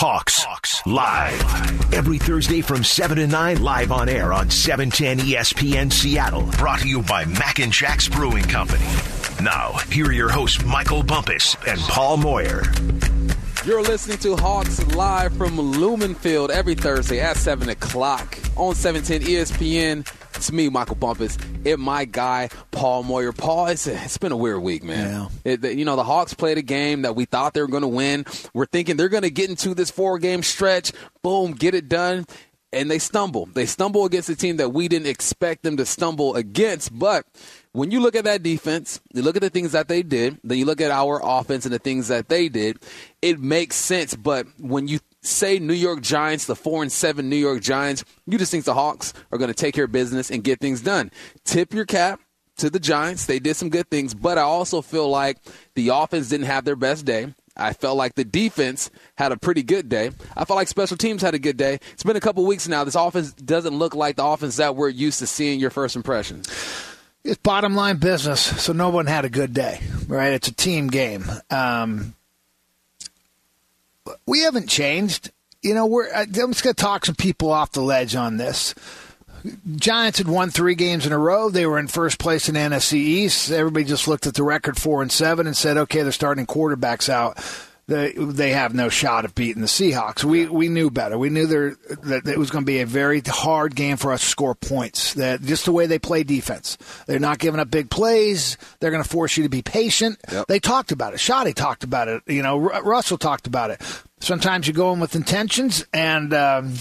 Hawks, Hawks live every Thursday from 7 to 9 live on air on 710 ESPN Seattle. Brought to you by Mac and Jack's Brewing Company. Now, here are your hosts Michael Bumpus and Paul Moyer. You're listening to Hawks live from Lumen Field every Thursday at 7 o'clock on 710 ESPN. It's me, Michael Bumpus, and my guy, Paul Moyer. Paul, it's, a, it's been a weird week, man. Yeah. It, you know, the Hawks played a game that we thought they were going to win. We're thinking they're going to get into this four game stretch. Boom, get it done. And they stumble. They stumble against a team that we didn't expect them to stumble against. But when you look at that defense, you look at the things that they did, then you look at our offense and the things that they did, it makes sense. But when you say New York Giants, the four and seven New York Giants, you just think the Hawks are going to take care of business and get things done. Tip your cap to the Giants. They did some good things, but I also feel like the offense didn't have their best day. I felt like the defense had a pretty good day. I felt like special teams had a good day. It's been a couple weeks now. This offense doesn't look like the offense that we're used to seeing your first impressions. It's bottom line business, so no one had a good day, right? It's a team game. Um, we haven't changed. You know, we're uh, I'm just going to talk some people off the ledge on this. Giants had won three games in a row. They were in first place in NFC East. Everybody just looked at the record four and seven and said, "Okay, they're starting quarterbacks out." They they have no shot of beating the Seahawks. We we knew better. We knew there that it was going to be a very hard game for us to score points. That just the way they play defense, they're not giving up big plays. They're going to force you to be patient. Yep. They talked about it. Schotty talked about it. You know, Russell talked about it. Sometimes you go in with intentions and. Um,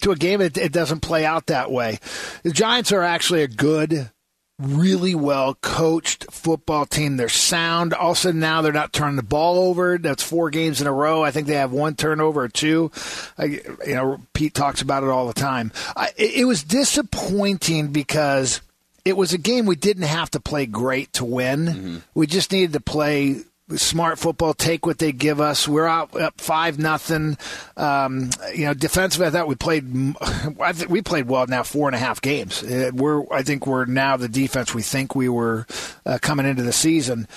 to a game, it, it doesn't play out that way. The Giants are actually a good really well coached football team. They're sound. All of a sudden now they're not turning the ball over. That's four games in a row. I think they have one turnover or two. I, you know, Pete talks about it all the time. I, it was disappointing because it was a game we didn't have to play great to win. Mm-hmm. We just needed to play smart football, take what they give us. We're out up five nothing. Um, you know, defensively, I thought we played. I we played well now four and a half games. Uh, we're I think we're now the defense we think we were uh, coming into the season.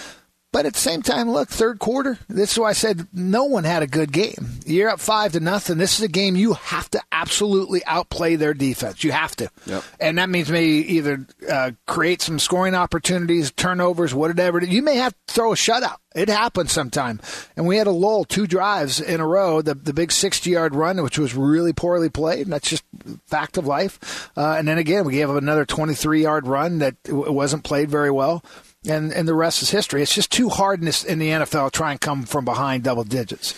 But at the same time, look, third quarter. This is why I said no one had a good game. You're up five to nothing. This is a game you have to absolutely outplay their defense. You have to, yep. and that means maybe either uh, create some scoring opportunities, turnovers, whatever. You may have to throw a shutout. It happens sometime. And we had a lull, two drives in a row, the, the big 60 yard run, which was really poorly played. And that's just fact of life. Uh, and then again, we gave up another 23 yard run that wasn't played very well and and the rest is history. It's just too hard in, this, in the NFL to try and come from behind double digits.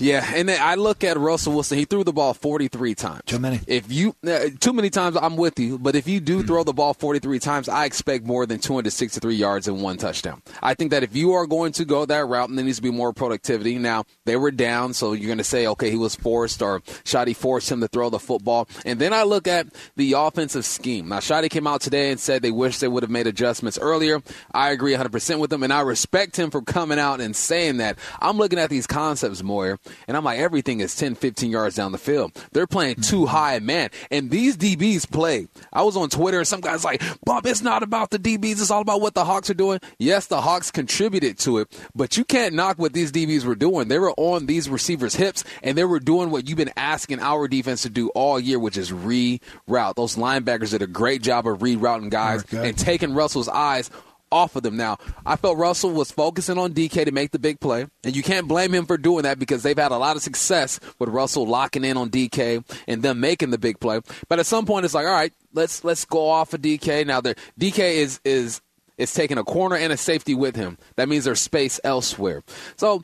Yeah, and then I look at Russell Wilson. He threw the ball 43 times. Too many. If you uh, too many times, I'm with you. But if you do mm. throw the ball 43 times, I expect more than 263 yards and one touchdown. I think that if you are going to go that route, and there needs to be more productivity. Now they were down, so you're going to say, okay, he was forced or Schotty forced him to throw the football. And then I look at the offensive scheme. Now Schotty came out today and said they wish they would have made adjustments earlier. I agree 100% with him, and I respect him for coming out and saying that. I'm looking at these concepts more and I'm like, everything is 10, 15 yards down the field. They're playing too mm-hmm. high, man. And these DBs play. I was on Twitter and some guys like, Bob, it's not about the DBs. It's all about what the Hawks are doing. Yes, the Hawks contributed to it, but you can't knock what these DBs were doing. They were on these receivers' hips and they were doing what you've been asking our defense to do all year, which is reroute. Those linebackers did a great job of rerouting guys and taking Russell's eyes off of them. Now, I felt Russell was focusing on DK to make the big play, and you can't blame him for doing that because they've had a lot of success with Russell locking in on DK and them making the big play. But at some point, it's like, all right, let's let's go off of DK. Now, the DK is is is taking a corner and a safety with him. That means there's space elsewhere. So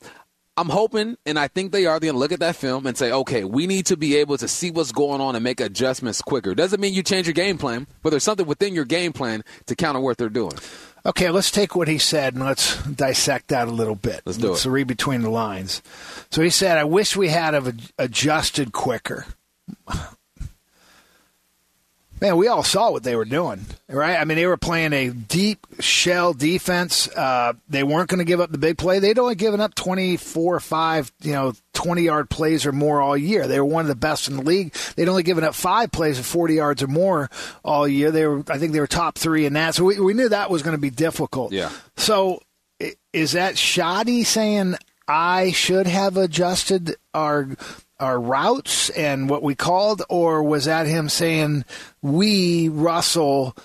I'm hoping, and I think they are, they're going to look at that film and say, okay, we need to be able to see what's going on and make adjustments quicker. Doesn't mean you change your game plan, but there's something within your game plan to counter what they're doing. Okay, let's take what he said and let's dissect that a little bit. Let's do let's it. read between the lines. So he said, I wish we had adjusted quicker. Man, we all saw what they were doing, right? I mean, they were playing a deep shell defense. Uh, they weren't going to give up the big play. They'd only given up 24 or 5, you know, 20 yard plays or more all year. They were one of the best in the league. They'd only given up five plays of 40 yards or more all year. They were, I think they were top three in that. So we, we knew that was going to be difficult. Yeah. So is that Schotty saying I should have adjusted our our routes and what we called, or was that him saying we Russell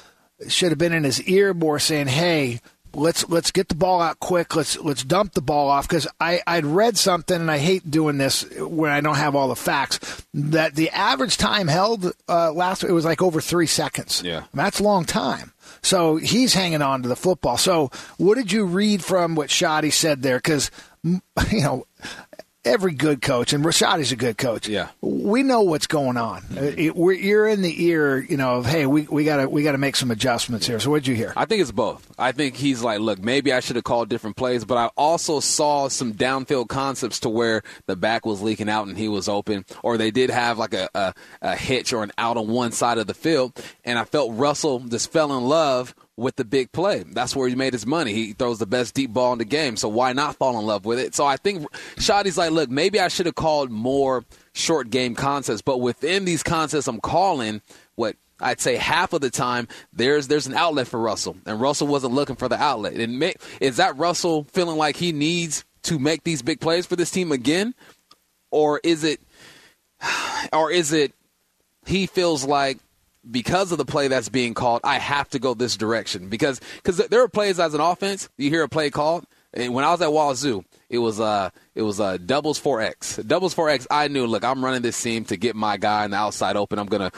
should have been in his ear more, saying, "Hey, let's let's get the ball out quick. Let's let's dump the ball off." Because I I'd read something, and I hate doing this when I don't have all the facts. That the average time held uh, last it was like over three seconds. Yeah, that's a long time. So he's hanging on to the football. So what did you read from what Schotty said there? Because you know every good coach, and Schotty's a good coach. Yeah, we know what's going on. Uh, mm-hmm. It, you're in the ear, you know, of hey, we we gotta we gotta make some adjustments here. So what'd you hear? I think it's both. I think he's like, look, maybe I should have called different plays, but I also saw some downfield concepts to where the back was leaking out and he was open, or they did have like a, a, a hitch or an out on one side of the field, and I felt Russell just fell in love with the big play. That's where he made his money. He throws the best deep ball in the game, so why not fall in love with it? So I think Schotty's like, look, maybe I should have called more short game concepts, but within these concepts I'm calling, what I'd say half of the time there's there's an outlet for Russell, and Russell wasn't looking for the outlet. And may, is that Russell feeling like he needs to make these big plays for this team again, or is it, or is it he feels like because of the play that's being called, I have to go this direction because because there are plays as an offense. You hear a play called. And when I was at Wazoo, it was uh it was uh doubles four X. Doubles four X. I knew, look, I'm running this seam to get my guy on the outside open. I'm gonna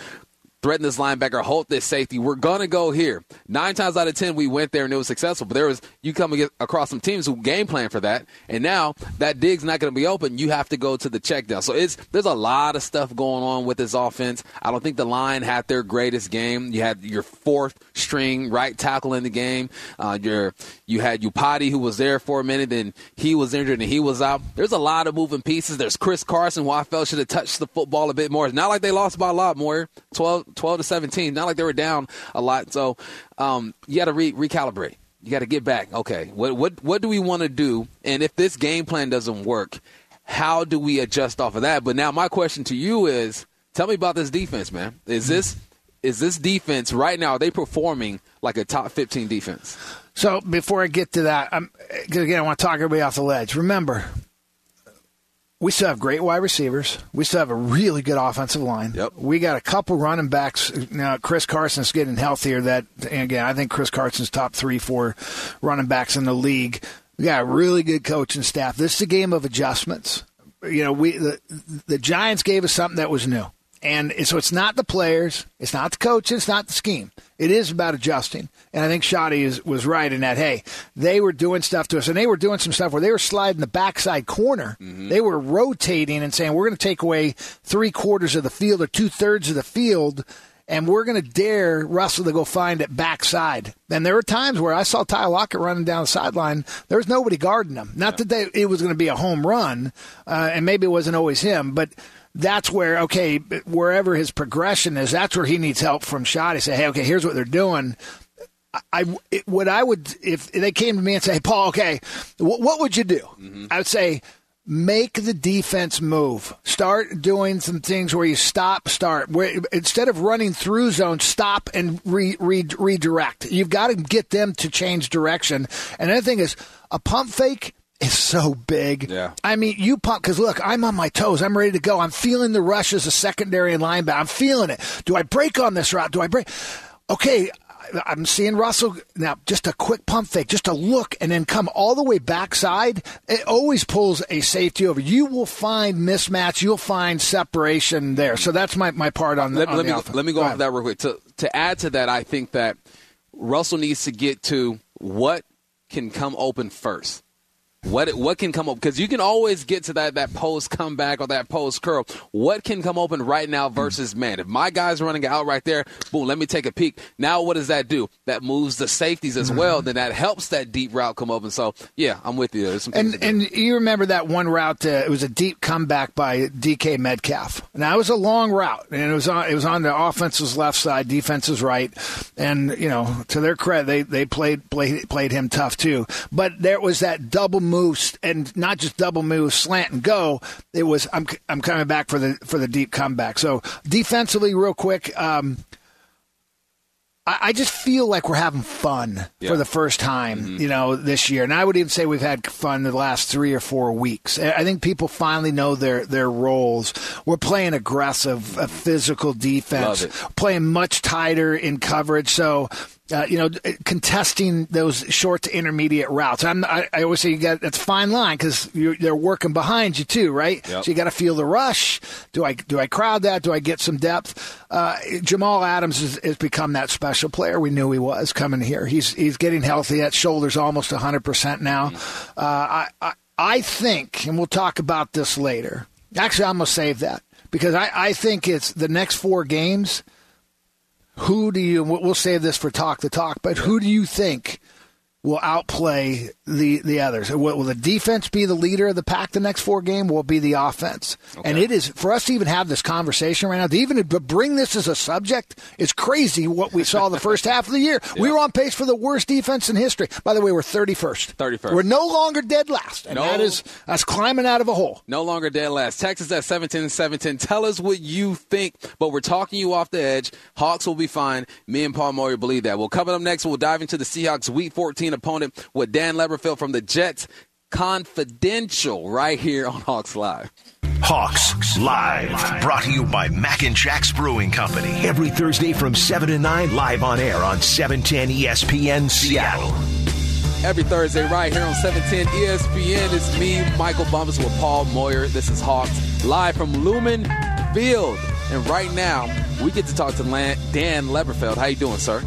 threaten this linebacker, hold this safety. We're gonna go here. Nine times out of ten, we went there and it was successful. But there was you come across some teams who game plan for that, and now that dig's not gonna be open. You have to go to the check down. So it's there's a lot of stuff going on with this offense. I don't think the line had their greatest game. You had your fourth string right tackle in the game. Uh, your you had Iupati who was there for a minute, then he was injured and he was out. There's a lot of moving pieces. There's Chris Carson, who I felt should have touched the football a bit more. It's not like they lost by a lot more. 12, 12 to 17. Not like they were down a lot. So um, you got to re- recalibrate. You got to get back. Okay, what what what do we want to do? And if this game plan doesn't work, how do we adjust off of that? But now my question to you is, tell me about this defense, man. Is this is this defense right now? Are they performing like a top 15 defense? So before I get to that, I'm, again, I want to talk everybody off the ledge. Remember, we still have great wide receivers. We still have a really good offensive line. Yep. We got a couple running backs. Now, Chris Carson's getting healthier. That again, I think Chris Carson's top three, four running backs in the league. We got a really good coaching staff. This is a game of adjustments. You know, we the, the Giants gave us something that was new. And so it's not the players, it's not the coach, it's not the scheme. It is about adjusting. And I think Schotty is, was right in that, hey, they were doing stuff to us, and they were doing some stuff where they were sliding the backside corner. Mm-hmm. They were rotating and saying, we're going to take away three quarters of the field or two thirds of the field and we're going to dare Russell to go find it backside. And there were times where I saw Ty Lockett running down the sideline. There was nobody guarding him. Not yeah. that they, it was going to be a home run, uh, and maybe it wasn't always him, but that's where okay, wherever his progression is, that's where he needs help from Schotty. Say, hey, okay, here's what they're doing. I what I would if they came to me and say, hey, Paul, okay, what, what would you do? Mm-hmm. I would say make the defense move. Start doing some things where you stop, start. Where, instead of running through zone, stop and re, re, redirect. You've got to get them to change direction. And another thing is a pump fake is so big. Yeah. I mean, you pump because look, I'm on my toes. I'm ready to go. I'm feeling the rush as a secondary and linebacker. I'm feeling it. Do I break on this route? Do I break? Okay, I'm seeing Russell now. Just a quick pump fake, just a look, and then come all the way backside. It always pulls a safety over. You will find mismatch. You'll find separation there. So that's my, my part on, let, on let me offense. let me go, go off that real quick. To to add to that, I think that Russell needs to get to what can come open first. What what can come up? Because you can always get to that that post comeback or that post curl. What can come open right now versus man? If my guy's running out right there, boom, let me take a peek. Now what does that do? That moves the safeties as well. Mm-hmm. Then that helps that deep route come open. So yeah, I'm with you. and and you remember that one route? Uh, it was a deep comeback by DK Metcalf. Now it was a long route, and it was on it was on the offense's left side, defense's right. And you know, to their credit, they they played played played him tough too. But there was that double move and not just double move, slant and go. It was I'm I'm coming back for the for the deep comeback. So defensively, real quick. Um, I, just feel like we're having fun Yeah. for the first time, Mm-hmm. you know, this year. And I would even say we've had fun the last three or four weeks. I think people finally know their, their roles. We're playing aggressive, physical defense, playing much tighter in coverage. So, uh, you know, contesting those short to intermediate routes. I'm, I, I always say you got that's fine line because they're working behind you too, right? Yep. So you got to feel the rush. Do I do I crowd that? Do I get some depth? Uh, Jamal Adams has, has become that special player we knew he was coming here. He's he's getting healthy. That shoulder's almost 100 percent now. Uh, I, I I think, and we'll talk about this later. Actually, I'm gonna save that because I, I think it's the next four games. Who do you? We'll save this for talk the talk, but who do you think will outplay the the others? Will, will the defense be the leader of the pack the next four game? Will be the offense? And it is for us to even have this conversation right now. To even bring this as a subject is crazy. What we saw the first half of the year, we were on pace for the worst defense in history. By the way, we're thirty first. 31st. We're no longer dead last, and No. that is us climbing out of a hole. No longer dead last. Texas at 17 17. Tell us what you think, but we're talking you off the edge. Hawks will be fine. Me and Paul Moyer believe that. Well, coming up next, we'll dive into the Seahawks Week 14 opponent with Dan Leberfeld from the Jets. Confidential right here on Hawks Live. Hawks Live, brought to you by Mac and Jack's Brewing Company. Every Thursday from 7 to 9, live on air on E 710 ESPN Seattle. Every Thursday, right here on 710 ESPN. It's me, Michael Bumpus, with Paul Moyer. This is Hawks live from Lumen Field. And right now, we get to talk to Dan Leberfeld. How you doing, sir?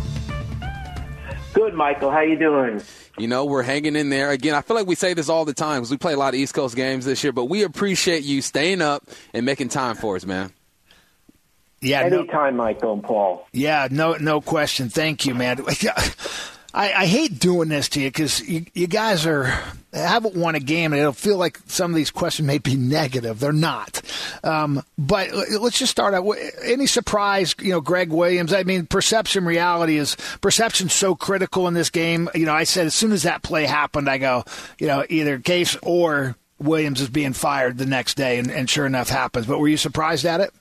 Good, Michael. How you doing? You know, we're hanging in there. Again, I feel like we say this all the time because we play a lot of East Coast games this year, but we appreciate you staying up and making time for us, man. Yeah, no, Anytime, Michael and Paul. Yeah, no, no question. Thank you, man. I, I hate doing this to you because you, you guys are haven't won a game, and it'll feel like some of these questions may be negative. They're not. Um, but let's just start out. Any surprise? You know, Gregg Williams. I mean, perception, reality is perception so critical in this game. You know, I said as soon as that play happened, I go, you know, either Gase or Williams is being fired the next day, and, and sure enough happens. But were you surprised at it?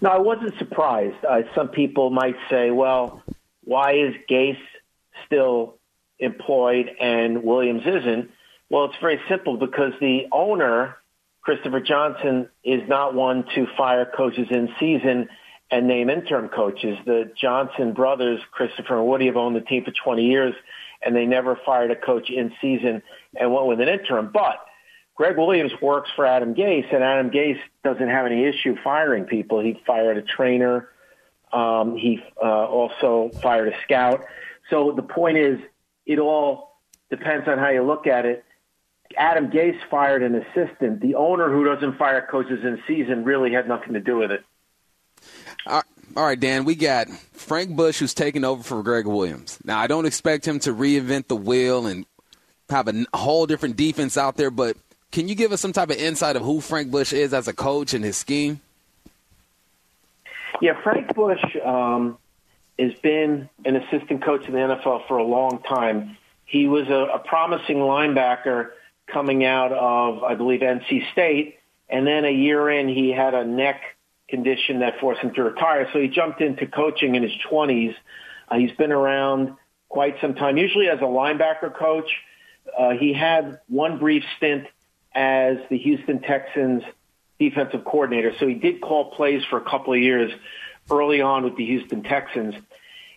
No, I wasn't surprised. Uh, some people might say, well, why is Gase still employed and Williams isn't? Well, it's very simple because the owner, Christopher Johnson, is not one to fire coaches in season and name interim coaches. The Johnson brothers, Christopher and Woody, have owned the team for 20 years, and they never fired a coach in season and went with an interim. But Gregg Williams works for Adam Gase, and Adam Gase doesn't have any issue firing people. He fired a trainer. Um, he uh, also fired a scout. So the point is, it all depends on how you look at it. Adam Gase fired an assistant. The owner who doesn't fire coaches in season really had nothing to do with it. All right, Dan, we got Frank Bush who's taking over for Gregg Williams. Now, I don't expect him to reinvent the wheel and have a whole different defense out there, but can you give us some type of insight of who Frank Bush is as a coach and his scheme? Yeah, Frank Bush um, has been an assistant coach in the NFL for a long time. He was a, a promising linebacker coming out of, I believe, NC State, and then a year in, he had a neck condition that forced him to retire. So he jumped into coaching in his 20s. Uh, he's been around quite some time, usually as a linebacker coach. Uh, he had one brief stint as the Houston Texans defensive coordinator. So he did call plays for a couple of years early on with the Houston Texans.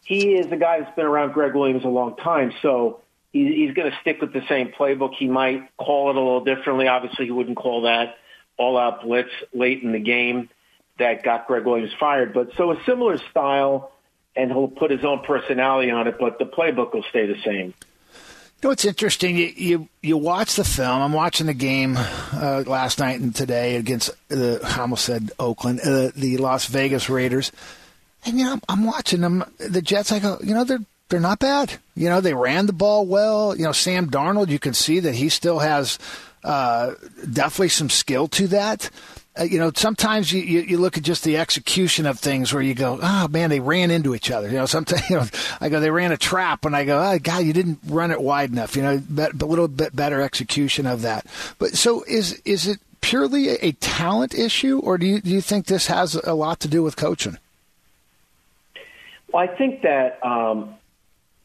He is a guy that's been around Gregg Williams a long time. So he, he's going to stick with the same playbook. He might call it a little differently. Obviously, he wouldn't call that all out blitz late in the game that got Gregg Williams fired. But so a similar style, and he'll put his own personality on it, but the playbook will stay the same. You know, it's interesting. You, you you watch the film. I'm watching the game uh, last night and today against the I almost said Oakland, uh, the Las Vegas Raiders, and you know I'm, I'm watching them. The Jets. I go, you know, they're they're not bad. You know, they ran the ball well. You know, Sam Darnold. You can see that he still has uh, definitely some skill to that. Uh, you know, sometimes you, you, you look at just the execution of things where you go, oh man, they ran into each other. You know, sometimes you know, I go, they ran a trap, and I go, oh god, you didn't run it wide enough. You know, but a little bit better execution of that. But so is is it purely a, a talent issue, or do you do you think this has a lot to do with coaching? Well, I think that um,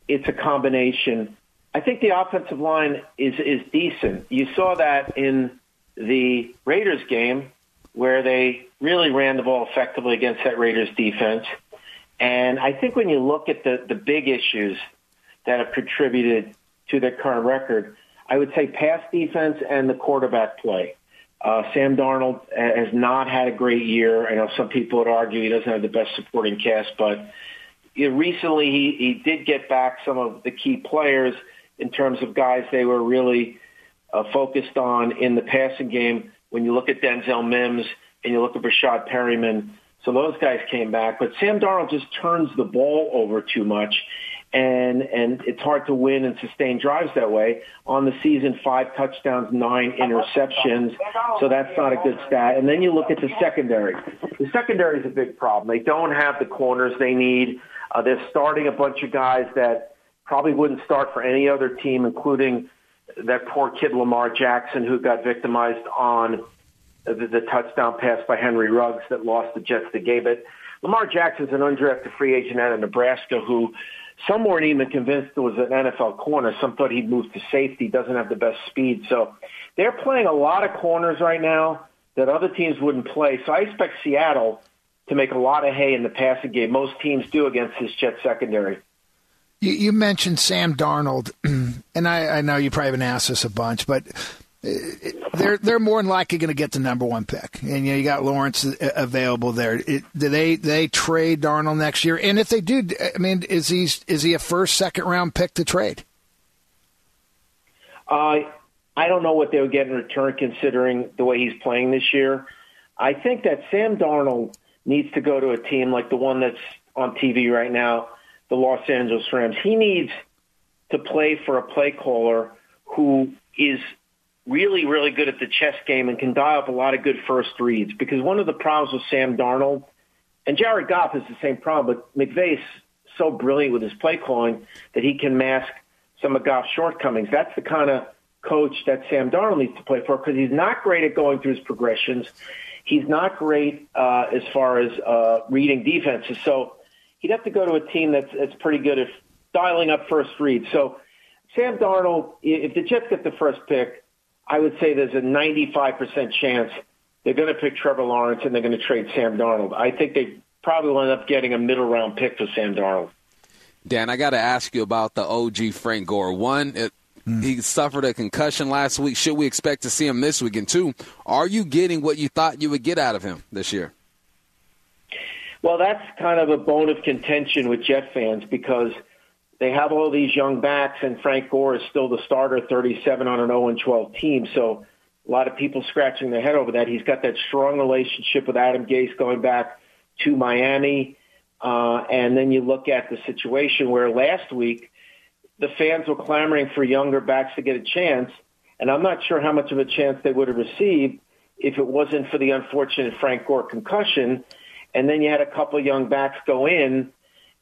it's a combination. I think the offensive line is is decent. You saw that in the Raiders game where they really ran the ball effectively against that Raiders defense. And I think when you look at the, the big issues that have contributed to their current record, I would say pass defense and the quarterback play. Uh, Sam Darnold has not had a great year. I know some people would argue he doesn't have the best supporting cast, but recently he, he did get back some of the key players in terms of guys they were really uh, focused on in the passing game. When you look at Denzel Mims and you look at Breshad Perriman, so those guys came back. But Sam Darnold just turns the ball over too much, and and it's hard to win and sustain drives that way. On the season, five touchdowns, nine interceptions. So that's not a good stat. And then you look at the secondary. The secondary is a big problem. They don't have the corners they need. Uh, they're starting a bunch of guys that probably wouldn't start for any other team, including that poor kid Lamar Jackson who got victimized on the, the touchdown pass by Henry Ruggs that lost the Jets the game. But Lamar Jackson's an undrafted free agent out of Nebraska who some weren't even convinced was an NFL corner. Some thought he'd move to safety, doesn't have the best speed. So they're playing a lot of corners right now that other teams wouldn't play. So I expect Seattle to make a lot of hay in the passing game. Most teams do against this Jet secondary. You, you mentioned Sam Darnold, and I, I know you probably haven't asked this a bunch, but uh, they're they're more than likely going to get the number one pick, and you know you got Lawrence uh, available there. It, do they they trade Darnold next year? And if they do, I mean, is he is he a first second round pick to trade? Uh, I don't know what they would get in return, considering the way he's playing this year. I think that Sam Darnold needs to go to a team like the one that's on TV right now, the Los Angeles Rams. He needs to play for a play caller who is really, really good at the chess game and can dial up a lot of good first reads. Because one of the problems with Sam Darnold and Jared Goff is the same problem, but McVay's so brilliant with his play calling that he can mask some of Goff's shortcomings. That's the kind of coach that Sam Darnold needs to play for because he's not great at going through his progressions. He's not great uh, as far as uh, reading defenses. So he'd have to go to a team that's, that's pretty good at dialing up first reads. So Sam Darnold, if the Jets get the first pick, I would say there's a 95% chance they're going to pick Trevor Lawrence and they're going to trade Sam Darnold. I think they probably will end up getting a middle round pick for Sam Darnold. Dan, I got to ask you about the OG Frank Gore. One, it, mm. he suffered a concussion last week. Should we expect to see him this week? And two, are you getting what you thought you would get out of him this year? Well, that's kind of a bone of contention with Jet fans because – they have all these young backs, and Frank Gore is still the starter, 37 on an 0 12 team. So a lot of people scratching their head over that. He's got that strong relationship with Adam Gase going back to Miami. Uh, and then you look at the situation where last week the fans were clamoring for younger backs to get a chance. And I'm not sure how much of a chance they would have received if it wasn't for the unfortunate Frank Gore concussion. And then you had a couple young backs go in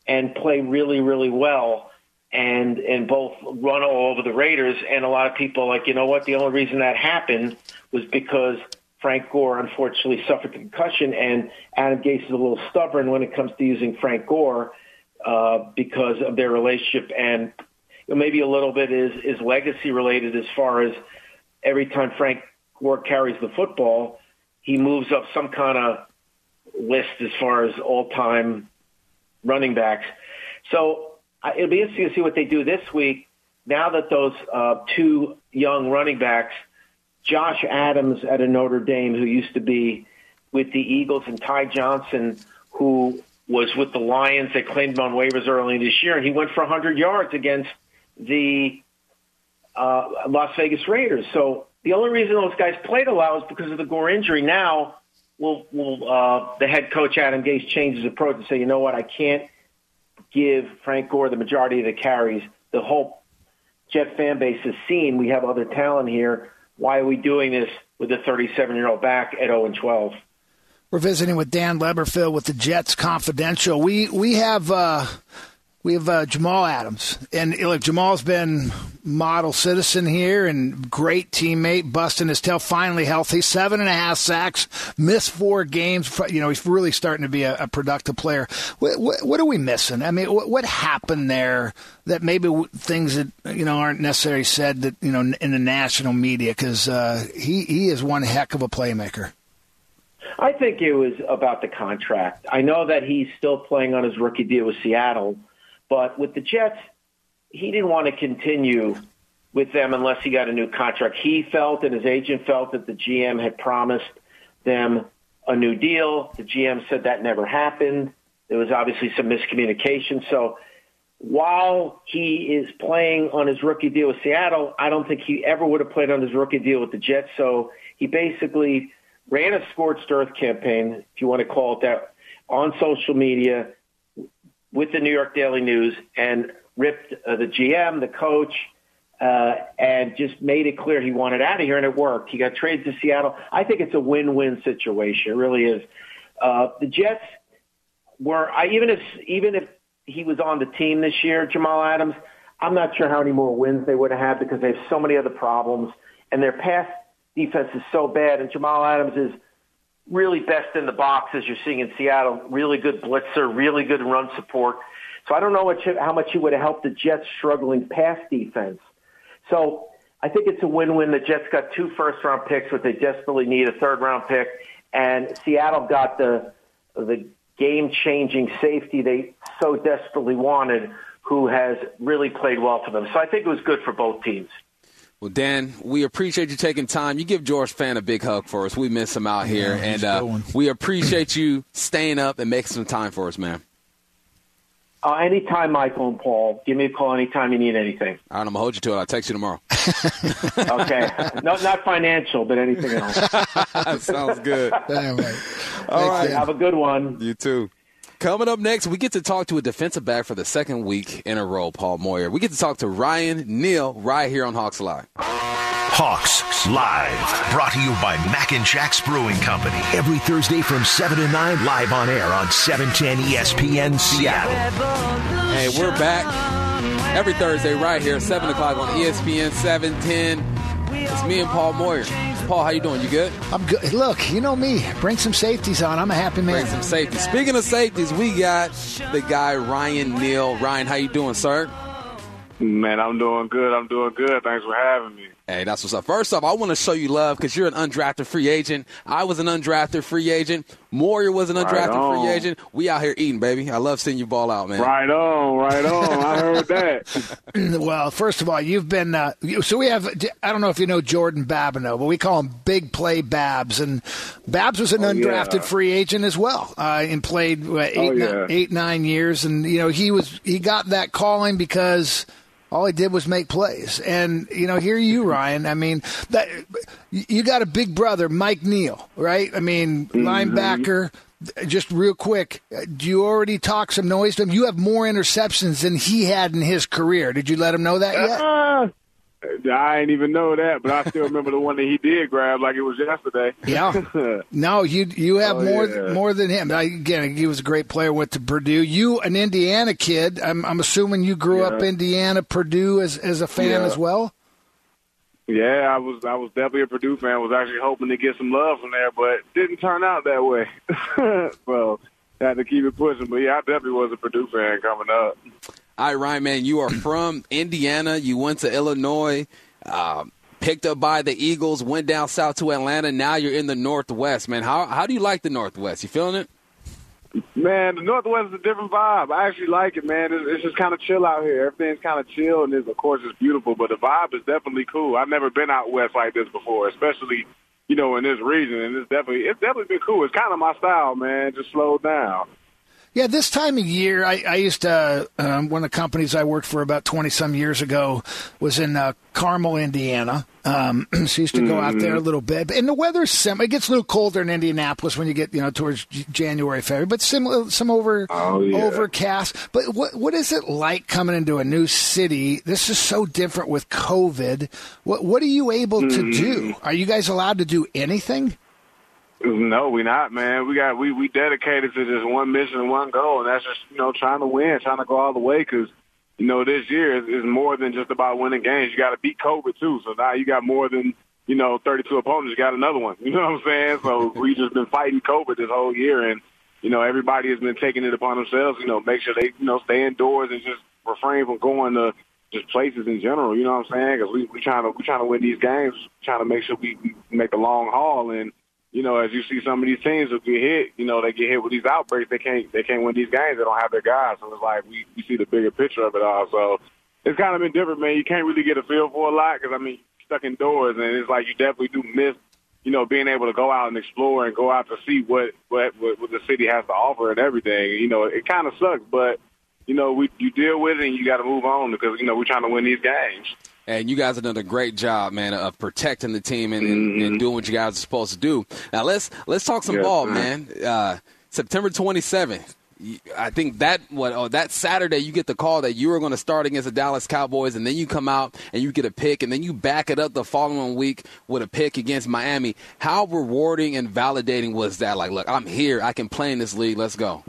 and play really, really well and and both run all over the Raiders. And a lot of people like, you know what? The only reason that happened was because Frank Gore unfortunately suffered concussion, and Adam Gase is a little stubborn when it comes to using Frank Gore uh, because of their relationship, and maybe a little bit is is legacy related as far as every time Frank Gore carries the football, he moves up some kind of list as far as all time running backs. So uh, it'll be interesting to see what they do this week. Now that those uh, two young running backs, Josh Adams at a Notre Dame, who used to be with the Eagles, and Ty Johnson, who was with the Lions. They claimed him on waivers early this year, and he went for 100 yards against the uh, Las Vegas Raiders. So the only reason those guys played a lot was because of the Gore injury. Now, will will uh, the head coach Adam Gase change his approach and say, you know what, I can't give Frank Gore the majority of the carries. The whole Jet fan base has seen we have other talent here. Why are we doing this with a 37 year old back at 0 and 12? We're visiting with Dan Leberfeld with the Jets Confidential. We we have uh, we have uh, Jamal Adams, and look, Jamal's been model citizen here and great teammate, busting his tail, finally healthy, seven and a half sacks, missed four games. You know, he's really starting to be a, a productive player. What, what, what, are we missing? I mean, what, what happened there that maybe things that you know aren't necessarily said that you know in the national media? Because uh, he he is one heck of a playmaker. I think it was about the contract. I know that he's still playing on his rookie deal with Seattle but with the Jets, he didn't want to continue with them unless he got a new contract. He felt and his agent felt that the GM had promised them a new deal. The GM said that never happened. There was obviously some miscommunication. So while he is playing on his rookie deal with Seattle, I don't think he ever would have played on his rookie deal with the Jets. So he basically ran a scorched earth campaign, if you want to call it that, on social media with the New York Daily News and ripped uh, the GM, the coach, uh, and just made it clear he wanted out of here, and it worked. He got traded to Seattle. I think it's a win-win situation. It really is. Uh, the Jets were, I, even if even if he was on the team this year, Jamal Adams, I'm not sure how many more wins they would have had because they have so many other problems, and their pass defense is so bad. And Jamal Adams is really best in the box as you're seeing in Seattle. Really good blitzer, really good run support. So I don't know how much he would have helped the Jets' struggling pass defense. So I think it's a win-win. The Jets got two first-round picks, but they desperately need a third-round pick, and Seattle got the the game-changing safety they so desperately wanted, who has really played well for them. So I think it was good for both teams. Well, Dan, we appreciate you taking time. You give George Fant a big hug for us. We miss him out here, yeah, and uh, we appreciate you staying up and making some time for us, man. Uh, anytime, Michael and Paul. Give me a call anytime you need anything. All right, I'm gonna hold you to it. I'll text you tomorrow. okay, no, not financial, but anything else. Sounds good. Damn right. All right, have a good one. You too. Coming up next, we get to talk to a defensive back for the second week in a row, Paul Moyer. We get to talk to Ryan Neal right here on Hawks Live. Hawks Live, brought to you by Mac and Jack's Brewing Company. Every Thursday from 7 to 9, live on air on 710 ESPN Seattle. Hey, we're back every Thursday right here, 7 o'clock on ESPN 710. It's me and Paul Moyer. Paul, how you doing? You good? I'm good. Look, you know me. Bring some safeties on. I'm a happy man. Bring some safeties. Speaking of safeties, we got the guy Ryan Neal. Ryan, how you doing, sir? Man, I'm doing good. I'm doing good. Thanks for having me. Hey, that's what's up. First off, I want to show you love because you're an undrafted free agent. I was an undrafted free agent. Moyer was an undrafted right free agent. We out here eating, baby. I love seeing you ball out, man. Right on, right on. I heard that. well, first of all, you've been uh, so we have. I don't know if you know Jordan Babineau, but we call him Big Play Babs, and Babs was an oh, undrafted yeah. free agent as well, uh, and played uh, eight, oh, yeah. nine, eight, nine years, and you know he was he got that calling because all he did was make plays. And you know, here you, Ryan. I mean, that you got a big brother, Mike Neal, right? I mean, mm-hmm. linebacker. Just real quick, do you already talk some noise to him? You have more interceptions than he had in his career. Did you let him know that yet? Uh, I ain't even know that, but I still remember the one that he did grab like it was yesterday. Yeah. no, you you have oh, more yeah. more than him. I, again, he was a great player. Went to Purdue. You, an Indiana kid. I'm I'm assuming you grew yeah. up Indiana, Purdue as as a fan yeah. as well. Yeah, I was I was definitely a Purdue fan. Was actually hoping to get some love from there, but didn't turn out that way. well, had to keep it pushing. But yeah, I definitely was a Purdue fan coming up. All right, Ryan, man, you are from Indiana. You went to Illinois, uh, picked up by the Eagles, went down south to Atlanta. Now you're in the Northwest, man. How how do you like the Northwest? You feeling it? Man, the Northwest is a different vibe. I actually like it, man. It's, it's just kind of chill out here. Everything's kind of chill, and of course it's beautiful. But the vibe is definitely cool. I've never been out west like this before, especially you know in this region. And it's definitely it's definitely been cool. It's kind of my style, man. Just slow down. Yeah, this time of year, I, I used to, um, one of the companies I worked for about 20 some years ago was in uh, Carmel, Indiana. Um, so used to go out there a mm-hmm. little bit. And the weather's similar. it gets a little colder in Indianapolis when you get, you know, towards January, February, but similar, some over, oh, yeah. overcast. But what, what is it like coming into a new city? This is so different with COVID. What, what are you able mm-hmm. to do? Are you guys allowed to do anything? No, we not, man. We got we we dedicated to just one mission and one goal, and that's just you know trying to win, trying to go all the way. Because you know this year is, is more than just about winning games. You got to beat COVID too. So now you got more than you know 32 opponents. You got another one. You know what I'm saying? So we just been fighting COVID this whole year, and you know everybody has been taking it upon themselves. You know, make sure they you know stay indoors and just refrain from going to just places in general. You know what I'm saying? Because we we trying to we trying to win these games, trying to make sure we, we make a long haul and you know, as you see some of these teams that get hit, you know, they get hit with these outbreaks. They can't they can't win these games. They don't have their guys. So it's like we, we see the bigger picture of it all. So it's kind of been different, man. You can't really get a feel for a lot because I mean, stuck indoors, and it's like you definitely do miss, you know, being able to go out and explore and go out to see what what what, what the city has to offer and everything. You know, it kind of sucks, but you know, we you deal with it and you got to move on because you know we're trying to win these games. And you guys have done a great job, man, of protecting the team and, mm-hmm. and, doing what you guys are supposed to do. Now let's let's talk some yes, ball, man. Uh, September 27th. I think that what oh, that Saturday you get the call that you were going to start against the Dallas Cowboys, and then you come out and you get a pick, and then you back it up the following week with a pick against Miami. How rewarding and validating was that? Like, look, I'm here. I can play in this league. Let's go.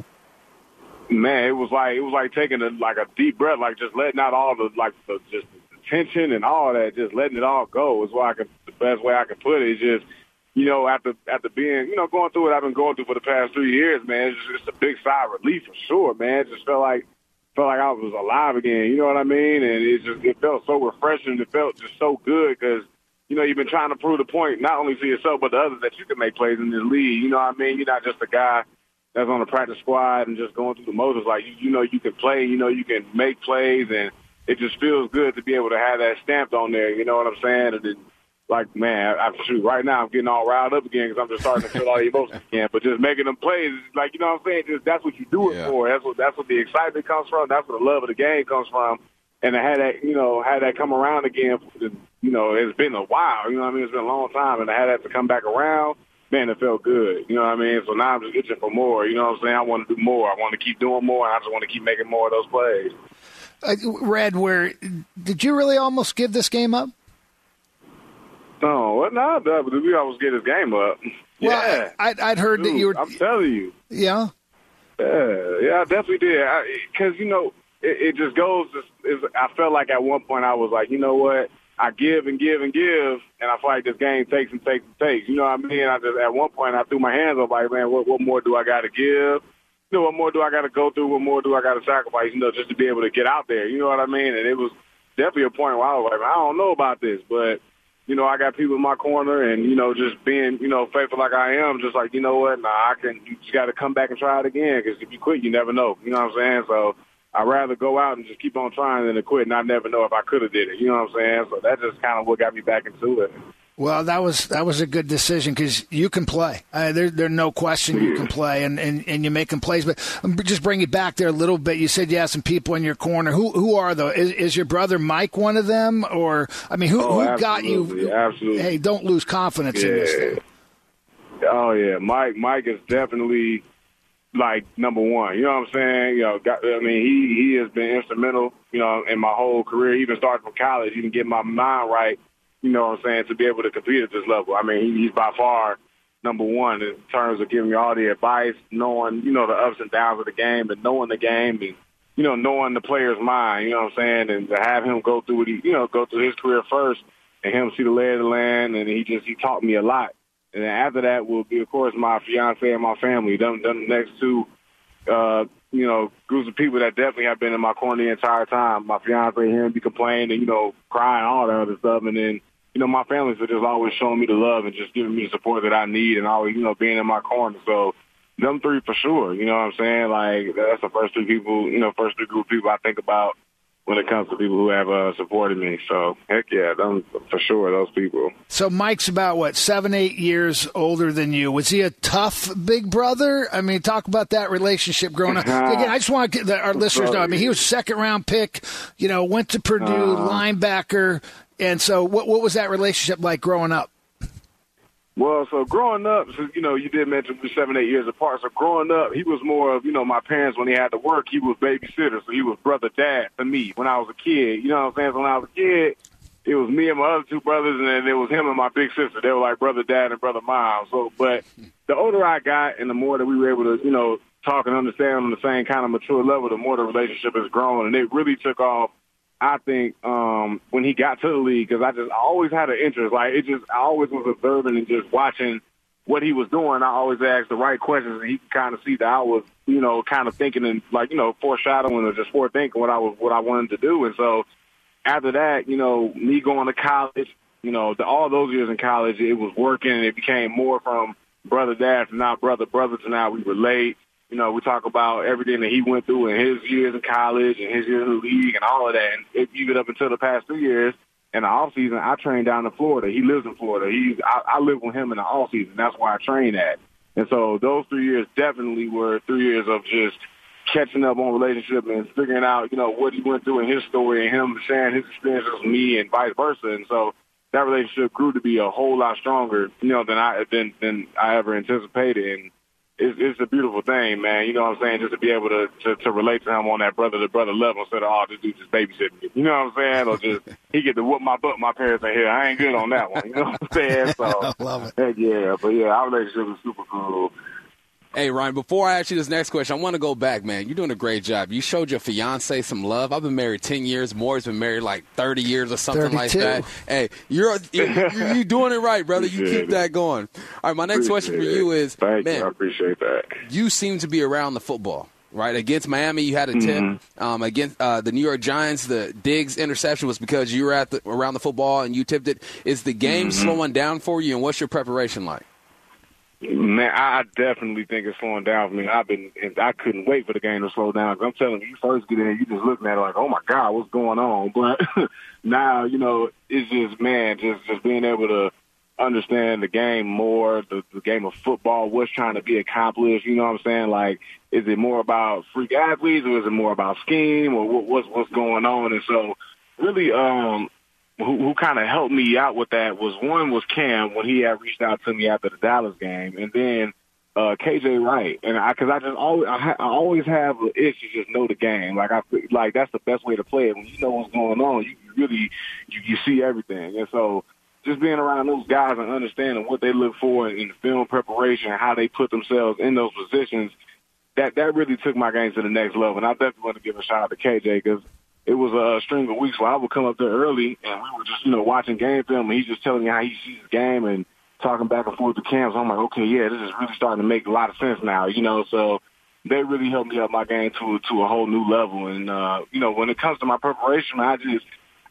Man, it was like it was like taking a like a deep breath, like just letting out all the like the just tension and all that, just letting it all go is what I can, the best way I can put it is just, you know, after, after being, you know, going through what I've been going through for the past three years, man, it's just it's a big sigh of relief for sure, man. It just felt like, felt like I was alive again. You know what I mean? And it just, it felt so refreshing. It felt just so good because, you know, you've been trying to prove the point, not only to yourself, but to others that you can make plays in this league. You know what I mean? You're not just a guy that's on the practice squad and just going through the motions. Like, you, you know, you can play, you know, you can make plays and, it just feels good to be able to have that stamped on there. You know what I'm saying? And then, like, man, I, shoot, right now I'm getting all riled up again because I'm just starting to feel all the emotions again. But just making them plays, like, you know what I'm saying? Just that's what you do it yeah. for. That's what that's what the excitement comes from. That's where the love of the game comes from. And to have that, you know, have that come around again, you know, it's been a while. You know what I mean? It's been a long time, and I had that to come back around, man, it felt good. You know what I mean? So now I'm just itching for more. You know what I'm saying? I want to do more. I want to keep doing more, and I just want to keep making more of those plays read where did you really almost give this game up? No, what not? We almost get this game up. Well, yeah, I'd, I'd heard Dude, that you were. I'm telling you. Yeah. Yeah, yeah, I definitely did. Because you know, it, it just goes. Is I felt like at one point I was like, you know what? I give and give and give, and I feel like this game takes and takes and takes. You know what I mean? I just at one point I threw my hands up like, man, what, what more do I got to give? Know, what more do I got to go through? What more do I got to sacrifice? You know, just to be able to get out there. You know what I mean? And it was definitely a point where I was like, I don't know about this, but you know, I got people in my corner, and you know, just being you know faithful like I am, just like you know what, nah, I can. You just got to come back and try it again because if you quit, you never know. You know what I'm saying? So. I'd rather go out and just keep on trying than to quit, and I never know if I could have did it. You know what I'm saying? So that's just kind of what got me back into it. Well, that was that was a good decision because you can play. Uh, there, there's no question you can play, and, and, and you're making plays. But um, just bring you back there a little bit. You said you have some people in your corner. Who who are those? Is, is your brother Mike one of them, or I mean, who, oh, who got you? Absolutely. Hey, don't lose confidence yeah. in this thing. Oh yeah, Mike. Mike is definitely like number one. You know what I'm saying? You know, got, I mean, he he has been instrumental. You know, in my whole career, even starting from college, even getting my mind right you know what I'm saying, to be able to compete at this level. I mean, he's by far number one in terms of giving you all the advice, knowing, you know, the ups and downs of the game and knowing the game and, you know, knowing the player's mind, you know what I'm saying, and to have him go through what he, you know, go through his career first and him see the lay of the land and he just, he taught me a lot. And then after that will be, of course, my fiance and my family. Them, them next two, uh, you know, groups of people that definitely have been in my corner the entire time. My fiance, him be complaining you know, crying, all that other stuff. And then, you know, my family's just always showing me the love and just giving me the support that I need and always, you know, being in my corner. So them three for sure. You know what I'm saying? Like that's the first three people, you know, first three group of people I think about when it comes to people who have uh, supported me. So heck yeah, them for sure, those people. So Mike's about what seven, eight years older than you. Was he a tough big brother? I mean, talk about that relationship growing up. Again, I just want to get our listeners know. I mean, he was second round pick. You know, went to Purdue, uh, linebacker. And so, what what was that relationship like growing up? Well, so growing up, you know, you did mention we're seven, eight years apart. So growing up, he was more of, you know, my parents when he had to work, he was babysitter. So he was brother dad to me when I was a kid. You know what I'm saying? So when I was a kid, it was me and my other two brothers, and then it was him and my big sister. They were like brother, dad, and brother, mom. So, but the older I got, and the more that we were able to, you know, talk and understand on the same kind of mature level, the more the relationship has grown, and it really took off. I think um when he got to the league, because I just I always had an interest. Like it just I always was observing and just watching what he was doing. I always asked the right questions, and he could kind of see that I was, you know, kind of thinking and like you know foreshadowing or just forethinking what I was what I wanted to do. And so after that, you know, me going to college, you know, the, all those years in college, it was working. And it became more from brother dad to now brother brother to now we relate. You know, we talk about everything that he went through in his years in college and his years in the league and all of that. And it, even up until the past two years, in the off season, I train down in Florida. He lives in Florida. He's I, I live with him in the off season. That's why I train at. And so those three years definitely were three years of just catching up on relationship and figuring out, you know, what he went through in his story and him sharing his experiences with me and vice versa. And so that relationship grew to be a whole lot stronger, you know, than I than than I ever anticipated. And it's, it's a beautiful thing, man. You know what I'm saying? Just to be able to, to, to relate to him on that brother to brother level instead of, oh, this dude just babysitting me. You know what I'm saying? Or just, he get to whoop my butt, my parents ain't here. I ain't good on that one. You know what I'm saying? So, I love it. Heck yeah. But yeah, our relationship is super cool. Hey, Ryan, before I ask you this next question, I want to go back, man. You're doing a great job. You showed your fiance some love. I've been married 10 years. Moore's been married like 30 years or something 32. like that. Hey, you're, you're, you're doing it right, brother. You keep that going. All right, my next question for you is, Thank man, you. I appreciate that. you seem to be around the football, right? Against Miami, you had a tip. Mm-hmm. Um, against uh, the New York Giants, the Diggs interception was because you were at the, around the football and you tipped it. Is the game Mm-hmm. slowing down for you, and what's your preparation like? Man, I definitely think it's slowing down for me. I've been, I couldn't wait for the game to slow down. I'm telling you, you first get in, you just looking at it like, oh my god, what's going on? But now, you know, it's just man, just just being able to understand the game more, the, the game of football, what's trying to be accomplished. You know what I'm saying? Like, is it more about freak athletes or is it more about scheme or what, what's what's going on? And so, really, um, who, who kind of helped me out with that was one was Kam when he had reached out to me after the Dallas game, and then uh, KJ Wright, and I because I just always I, ha- I always have an itch to just know the game. Like I like that's the best way to play it when you know what's going on. You you really you, you see everything, and so just being around those guys and understanding what they look for in, in film preparation and how they put themselves in those positions. That that really took my game to the next level, and I definitely want to give a shout out to KJ because it was a string of weeks where I would come up there early and we were just, you know, watching game film and he's just telling me how he sees the game and talking back and forth to cams. I'm like, okay, yeah, this is really starting to make a lot of sense now, you know, so they really helped me up my game to to a whole new level. And uh, you know, when it comes to my preparation, I just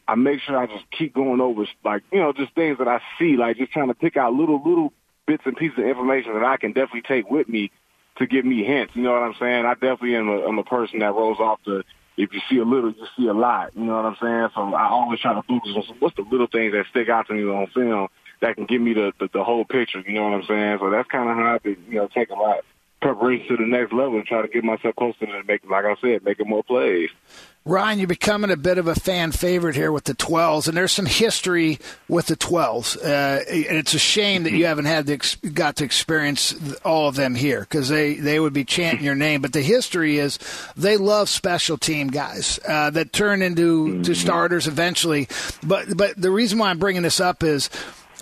I make sure I just keep going over like, you know, just things that I see, like just trying to pick out little little bits and pieces of information that I can definitely take with me to give me hints. You know what I'm saying? I definitely am a, I'm a person that rolls off the if you see a little, you see a lot. You know what I'm saying? So I always try to focus on what's the little things that stick out to me on film that can give me the the, the whole picture. You know what I'm saying? So that's kind of how I've been, you know, taking my preparation to the next level and try to get myself closer to make, like I said, making more plays. Ryan, you're becoming a bit of a fan favorite here with the 12s, and there's some history with the 12s. Uh, and it's a shame that you haven't had the, ex- got to experience all of them here because they, they would be chanting your name. But the history is they love special team guys uh, that turn into to starters eventually. But but the reason why I'm bringing this up is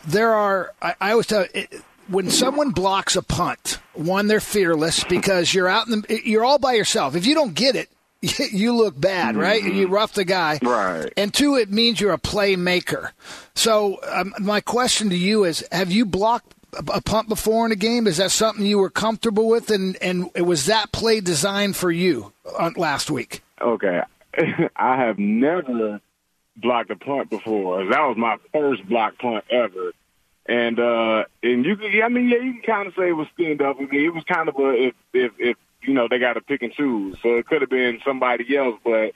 there are I, I always tell. It, when someone blocks a punt, one, they're fearless because you're out in the, you're all by yourself. If you don't get it, you look bad, right? You rough the guy. Right. And two, it means you're a playmaker. So um, my question to you is: Have you blocked a punt before in a game? Is that something you were comfortable with? And and was that play designed for you last week? Okay. I have never blocked a punt before. That was my first block punt ever. And uh and you can I mean yeah, you can kinda say it was stand up. I mean it was kind of a if if if you know, they gotta pick and choose. So it could have been somebody else, but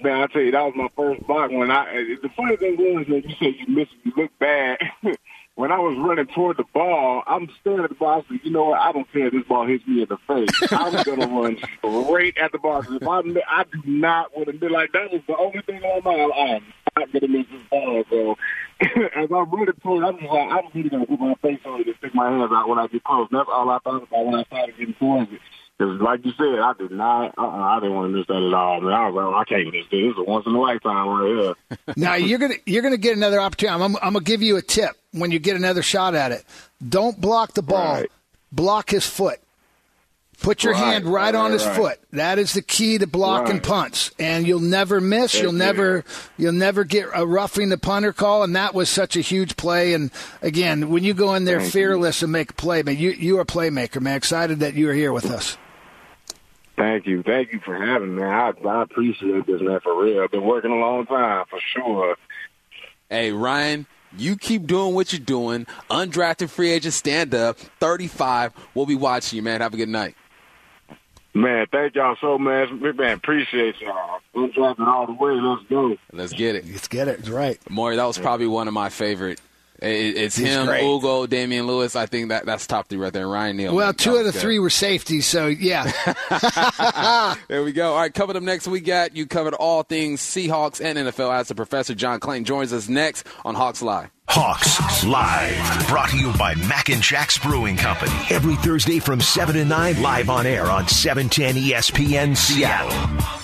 man, I tell you, that was my first block when I the funny thing was that you said you missed you look bad. when I was running toward the ball, I'm staring at the ball. I said, you know what? I don't care if this ball hits me in the face. I'm gonna run straight at the ball. If I, I do not want to be like that was the only thing on my mind. I'm not gonna miss this ball. So as I'm running toward, it, I'm just like, I'm really gonna put my face on it and stick my hands out when I get close. That's all I thought about when I started getting towards it. Because, like you said, I did not. Uh-uh, I didn't want to miss that at all. Man, I was like, oh, I can't miss this. This is a once in a lifetime right here. now you're gonna you're gonna get another opportunity. I'm, I'm, gonna give you a tip when you get another shot at it. Don't block the ball. Right. Block his foot. Put your Right, hand right, right, on his foot. That is the key to blocking punts, and you'll never miss. That's you'll it. never you'll never get a roughing the punter call, and that was such a huge play. And again, when you go in there Thank you. fearless and make a play, man, you you are a playmaker, man. Excited that you are here with us. Thank you. Thank you for having me. I, I appreciate this, man, for real. I've been working a long time, for sure. Hey, Ryan, you keep doing what you're doing. Undrafted free agent stand up, 35. We'll be watching you, man. Have a good night. Man, thank y'all so much. Man, appreciate y'all. I'm dropping all the way. Let's go. Let's get it. Let's get it. It's right. Maury, that was probably one of my favorite. It- It's He's him, great. Ugo, Damien Lewis. I think that that's top three right there. Ryan Neal. Well, two that of the good. three were safeties, so yeah. There we go. All right, coming up next, we got you covered all things Seahawks and NFL as the Professor John Clayton joins us next on Hawks Live. Hawks Live, brought to you by Mac and Jack's Brewing Company. Every Thursday from 7 to 9, live on air on E 710 ESPN Seattle.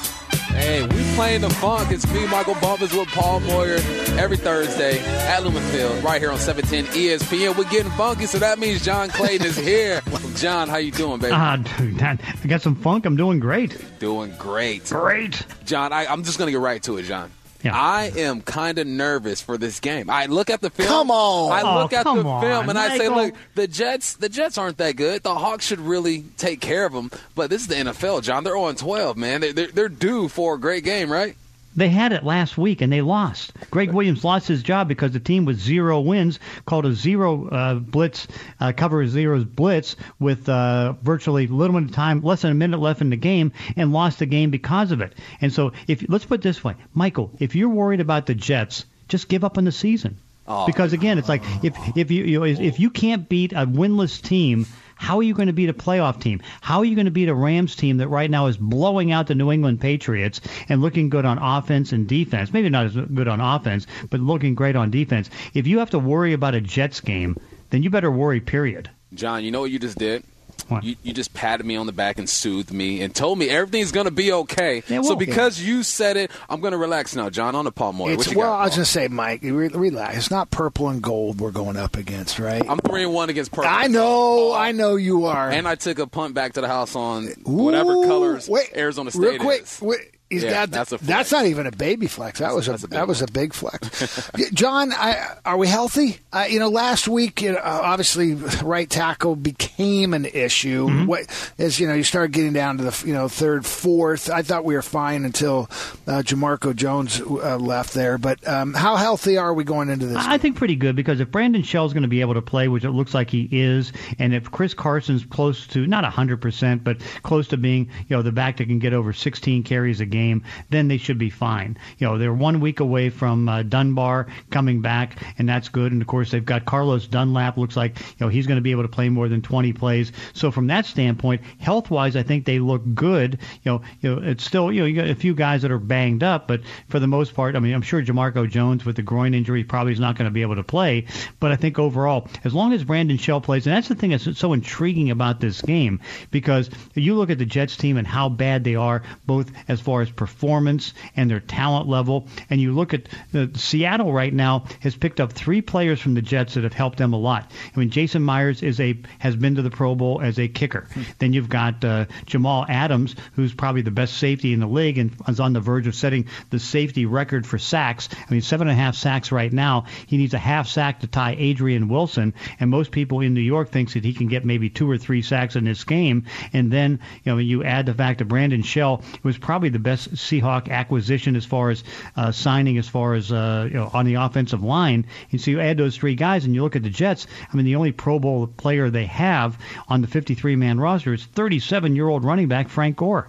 Hey, we playing the funk. It's me, Michael Bumpus, with Paul Moyer every Thursday at Lumen Field, right here on 710 ESPN. We're getting funky, so that means John Clayton is here. John, how you doing, baby? Ah, dude, I got some funk. I'm doing great. Doing great. Great. John, I, I'm just going to get right to it, John. Yeah. I am kind of nervous for this game. I look at the film. Come on. I Oh, look at the on, film and I say, look, the Jets, the Jets aren't that good. The Hawks should really take care of them. But this is the NFL, John. They're on 12, man. They're, they're, they're due for a great game, right? They had it last week and they lost. Gregg Williams lost his job because the team with zero wins called a zero uh, blitz, uh, cover zeros blitz with uh, virtually little bit of time, less than a minute left in the game, and lost the game because of it. And so, if let's put it this way, Michael, if you're worried about the Jets, just give up on the season. Oh. Because again, it's like if if you, you know, if you can't beat a winless team. How are you going to beat a playoff team? How are you going to beat a Rams team that right now is blowing out the New England Patriots and looking good on offense and defense? Maybe not as good on offense, but looking great on defense. If you have to worry about a Jets game, then you better worry, period. John, you know what you just did? What? You, you just patted me on the back and soothed me and told me everything's going to be okay. Yeah, so well- because you said it, I'm going to relax now, John. On the Paul Moyer. It's what you well, got, I was Paul? going to say, Mike, re- relax. It's not purple and gold we're going up against, right? I'm three and one against Purple. I know, I know you are. And I took a punt back to the house on whatever colors wait, Arizona State real quick, is. wait, he's Yeah, got that's a that's not even a baby flex. That was a, a big that was a big flex. John, I, are we healthy? Uh, you know, last week, you know, uh, obviously, right tackle became an issue. Mm-hmm. What as you know, you started getting down to the you know third, fourth. I thought we were fine until uh, Jamarco Jones uh, left there. But um, how healthy are we going into this? I think pretty good because if Brandon Shell's going to be able to play, which it looks like he is, and if Chris Carson's close to not 100%, but close to being, you know, the back that can get over 16 carries a game, then they should be fine. You know, they're one week away from uh, Dunbar coming back, and that's good. And of course, they've got Carlos Dunlap. Looks like you know he's going to be able to play more than 20 plays. So from that standpoint, health-wise, I think they look good. You know, you know, it's still you know you got a few guys that are banged up, but for the most part, I mean, I'm sure Jamarco Jones with the groin injury probably is not going to be able to play. But I think overall, as long as Brandon Shell plays, and that's the thing that's so intriguing about this game because you look at the Jets team and how bad they are, both as far as performance and their talent level, and you look at uh, Seattle right now has picked up three players from the Jets that have helped them a lot. I mean, Jason Myers is a has been to the Pro Bowl as a kicker. Then you've got uh, Jamal Adams, who's probably the best safety in the league and is on the verge of setting the safety record for sacks. I mean, seven and a half sacks right now. He needs a half sack to tie Adrian Wilson, and most people in New York thinks that he can get maybe two or three sacks in this game. And then you know you add the fact that Brandon Shell was probably the best Seahawk acquisition as far as uh, signing, as far as uh, you know on the offensive line. And so you add those three guys, and you look at the Jets. I mean, the only Pro Bowl player they have on the 53-man roster is 37-year-old running back Frank Gore.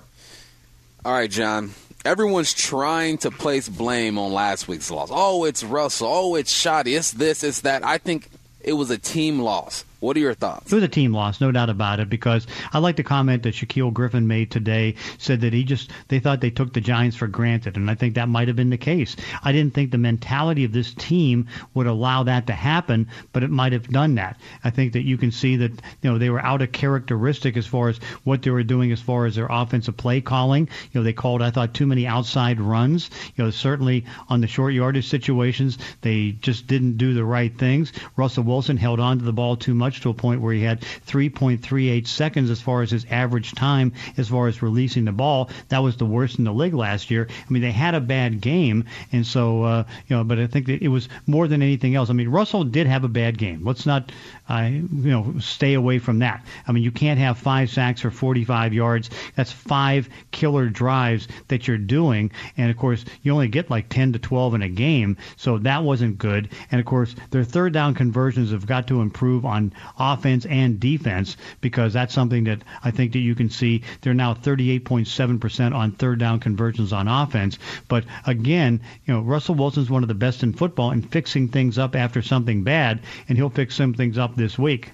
All right, John. Everyone's trying to place blame on last week's loss. Oh, it's Russell. Oh, it's Schotty. It's this, it's that. I think it was a team loss. What are your thoughts? It was a team loss, no doubt about it, because I like the comment that Shaquill Griffin made today, said that he just, they thought they took the Giants for granted, and I think that might have been the case. I didn't think the mentality of this team would allow that to happen, but it might have done that. I think that you can see that, you know, they were out of characteristic as far as what they were doing as far as their offensive play calling. You know, they called, I thought, too many outside runs. You know, certainly on the short yardage situations, they just didn't do the right things. Russell Wilson held on to the ball too much to a point where he had 3.38 seconds as far as his average time as far as releasing the ball. That was the worst in the league last year. I mean, they had a bad game, and so uh, you know, but I think that it was more than anything else. I mean, Russell did have a bad game. Let's not uh, you know stay away from that. I mean, you can't have five sacks for 45 yards. That's five killer drives that you're doing, and of course, you only get like 10 to 12 in a game, so that wasn't good. And of course, their third down conversions have got to improve on offense and defense because that's something that I think that you can see. They're now 38.7% on third down conversions on offense. But again, you know, Russell Wilson's one of the best in football in fixing things up after something bad, and he'll fix some things up this week.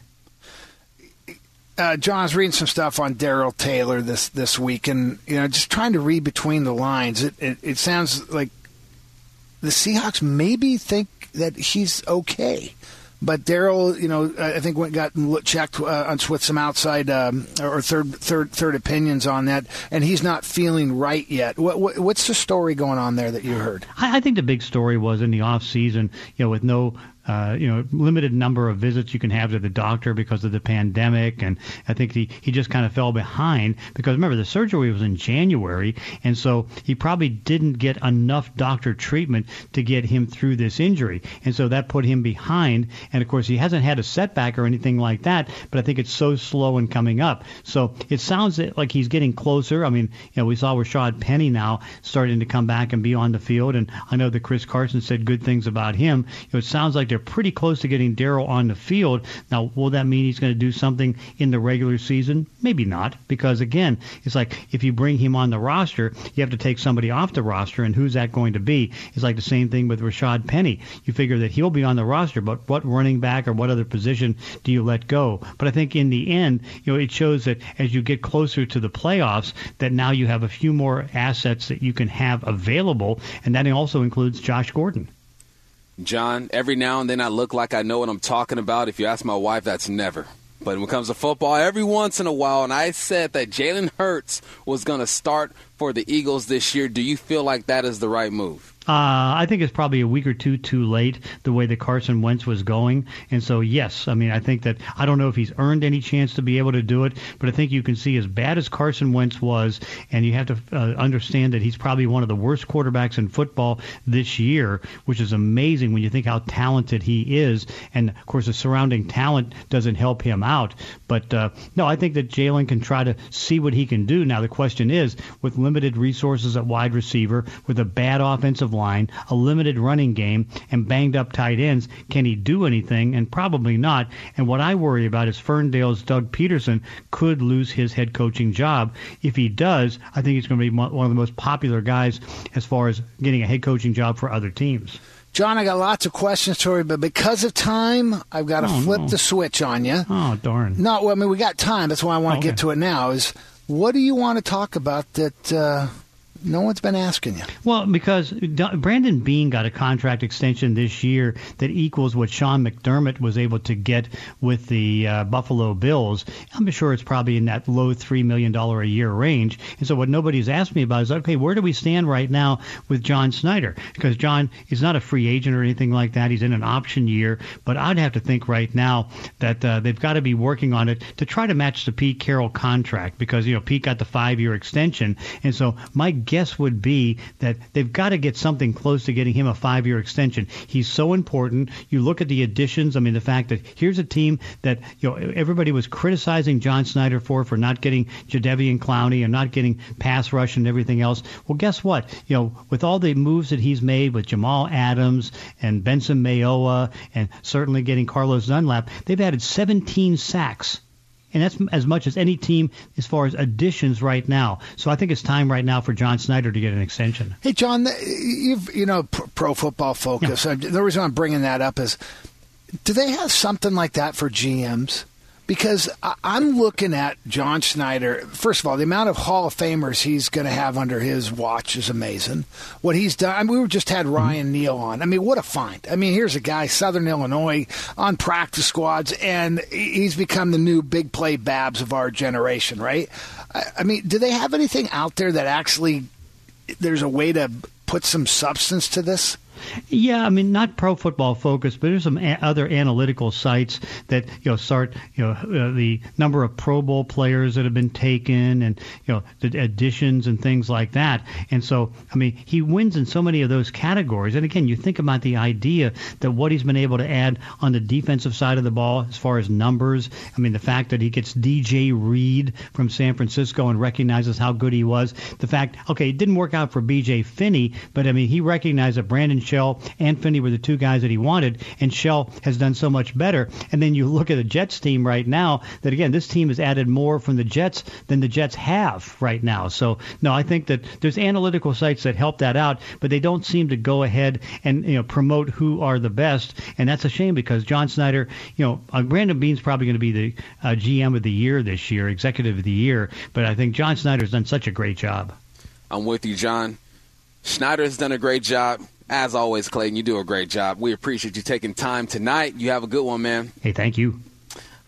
Uh, John, I was reading some stuff on Darrell Taylor this this week, and you know, just trying to read between the lines. It it, it sounds like the Seahawks maybe think that he's okay. But Darrell, you know, I think went got checked uh, with some outside um, or third third third opinions on that, and he's not feeling right yet. What, what, what's the story going on there that you heard? I, I think the big story was in the off season, you know, with no uh, you know, limited number of visits you can have to the doctor because of the pandemic. And I think he, he just kind of fell behind because remember, the surgery was in January. And so he probably didn't get enough doctor treatment to get him through this injury. And so that put him behind. And of course, he hasn't had a setback or anything like that, but I think it's so slow in coming up. So it sounds like he's getting closer. I mean, you know, we saw Rashad Penny now starting to come back and be on the field. And I know that Chris Carson said good things about him. It sounds like they're they're pretty close to getting Darrell on the field. Now, will that mean he's going to do something in the regular season? Maybe not, because again, it's like if you bring him on the roster, you have to take somebody off the roster, and who's that going to be? It's like the same thing with Rashad Penny. You figure that he'll be on the roster, but what running back or what other position do you let go? But I think in the end, you know, it shows that as you get closer to the playoffs, that now you have a few more assets that you can have available, and that also includes Josh Gordon. John, every now and then I look like I know what I'm talking about. If you ask my wife, that's never. But when it comes to football, every once in a while, and I said that Jalen Hurts was going to start for the Eagles this year. Do you feel like that is the right move? Uh, I think it's probably a week or two too late the way that Carson Wentz was going. And so, yes, I mean, I think that I don't know if he's earned any chance to be able to do it, but I think you can see as bad as Carson Wentz was, and you have to uh, understand that he's probably one of the worst quarterbacks in football this year, which is amazing when you think how talented he is. And of course, the surrounding talent doesn't help him out. But uh, no, I think that Jalen can try to see what he can do. Now, the question is, with limited resources at wide receiver, with a bad offensive line, a limited running game, and banged up tight ends, can he do anything? And probably not. And what I worry about is Ferndale's Doug Pederson could lose his head coaching job. If he does, I think he's going to be one of the most popular guys as far as getting a head coaching job for other teams. John, I got lots of questions for you, but because of time, I've got to oh, flip no. the switch on you. Oh, darn. No, well, I mean, we got time. That's why I want to okay. get to it now. Is what do you want to talk about that uh, no one's been asking you. Well, because Brandon Beane got a contract extension this year that equals what Sean McDermott was able to get with the uh, Buffalo Bills. I'm sure it's probably in that low $3 million a year range. And so what nobody's asked me about is, okay, where do we stand right now with John Schneider? Because John is not a free agent or anything like that. He's in an option year. But I'd have to think right now that uh, they've got to be working on it to try to match the Pete Carroll contract because, you know, Pete got the five-year extension. And so my guess would be that they've got to get something close to getting him a five year extension. He's so important. You look at the additions. I mean, the fact that here's a team that you know everybody was criticizing John Schneider for for not getting Jadeveon Clowney and not getting pass rush and everything else. Well, guess what? You know, with all the moves that he's made with Jamal Adams and Benson Mayowa and certainly getting Carlos Dunlap, they've added 17 sacks and that's as much as any team as far as additions right now. So I think it's time right now for John Schneider to get an extension. Hey, John, you've you know pro football focus. Yeah. Uh, the reason I'm bringing that up is do they have something like that for GMs? Because I'm looking at John Schneider. First of all, the amount of Hall of Famers he's going to have under his watch is amazing. What he's done. I mean, we just had mm-hmm. Ryan Neal on. I mean, what a find. I mean, here's a guy, Southern Illinois, on practice squads, and he's become the new big play Babs of our generation, right? I mean, do they have anything out there that actually there's a way to put some substance to this? Yeah, I mean, not pro football focused, but there's some a- other analytical sites that you know start you know uh, the number of Pro Bowl players that have been taken, and you know the additions and things like that. And so, I mean, he wins in so many of those categories. And again, you think about the idea that what he's been able to add on the defensive side of the ball as far as numbers. I mean, the fact that he gets DJ Reed from San Francisco and recognizes how good he was. The fact, okay, it didn't work out for BJ Finney, but I mean, he recognized that Brandon Shell and Finney were the two guys that he wanted, and Shell has done so much better. And then you look at the Jets team right now, that again, this team has added more from the Jets than the Jets have right now. So, no, I think that there's analytical sites that help that out, but they don't seem to go ahead and you know promote who are the best, and that's a shame because John Schneider, you know, uh, Brandon Beane's probably going to be the uh, GM of the year this year, executive of the year, but I think John Schneider's done such a great job. I'm with you, John. Schneider has done a great job. As always, Clayton, you do a great job. We appreciate you taking time tonight. You have a good one, man. Hey, thank you.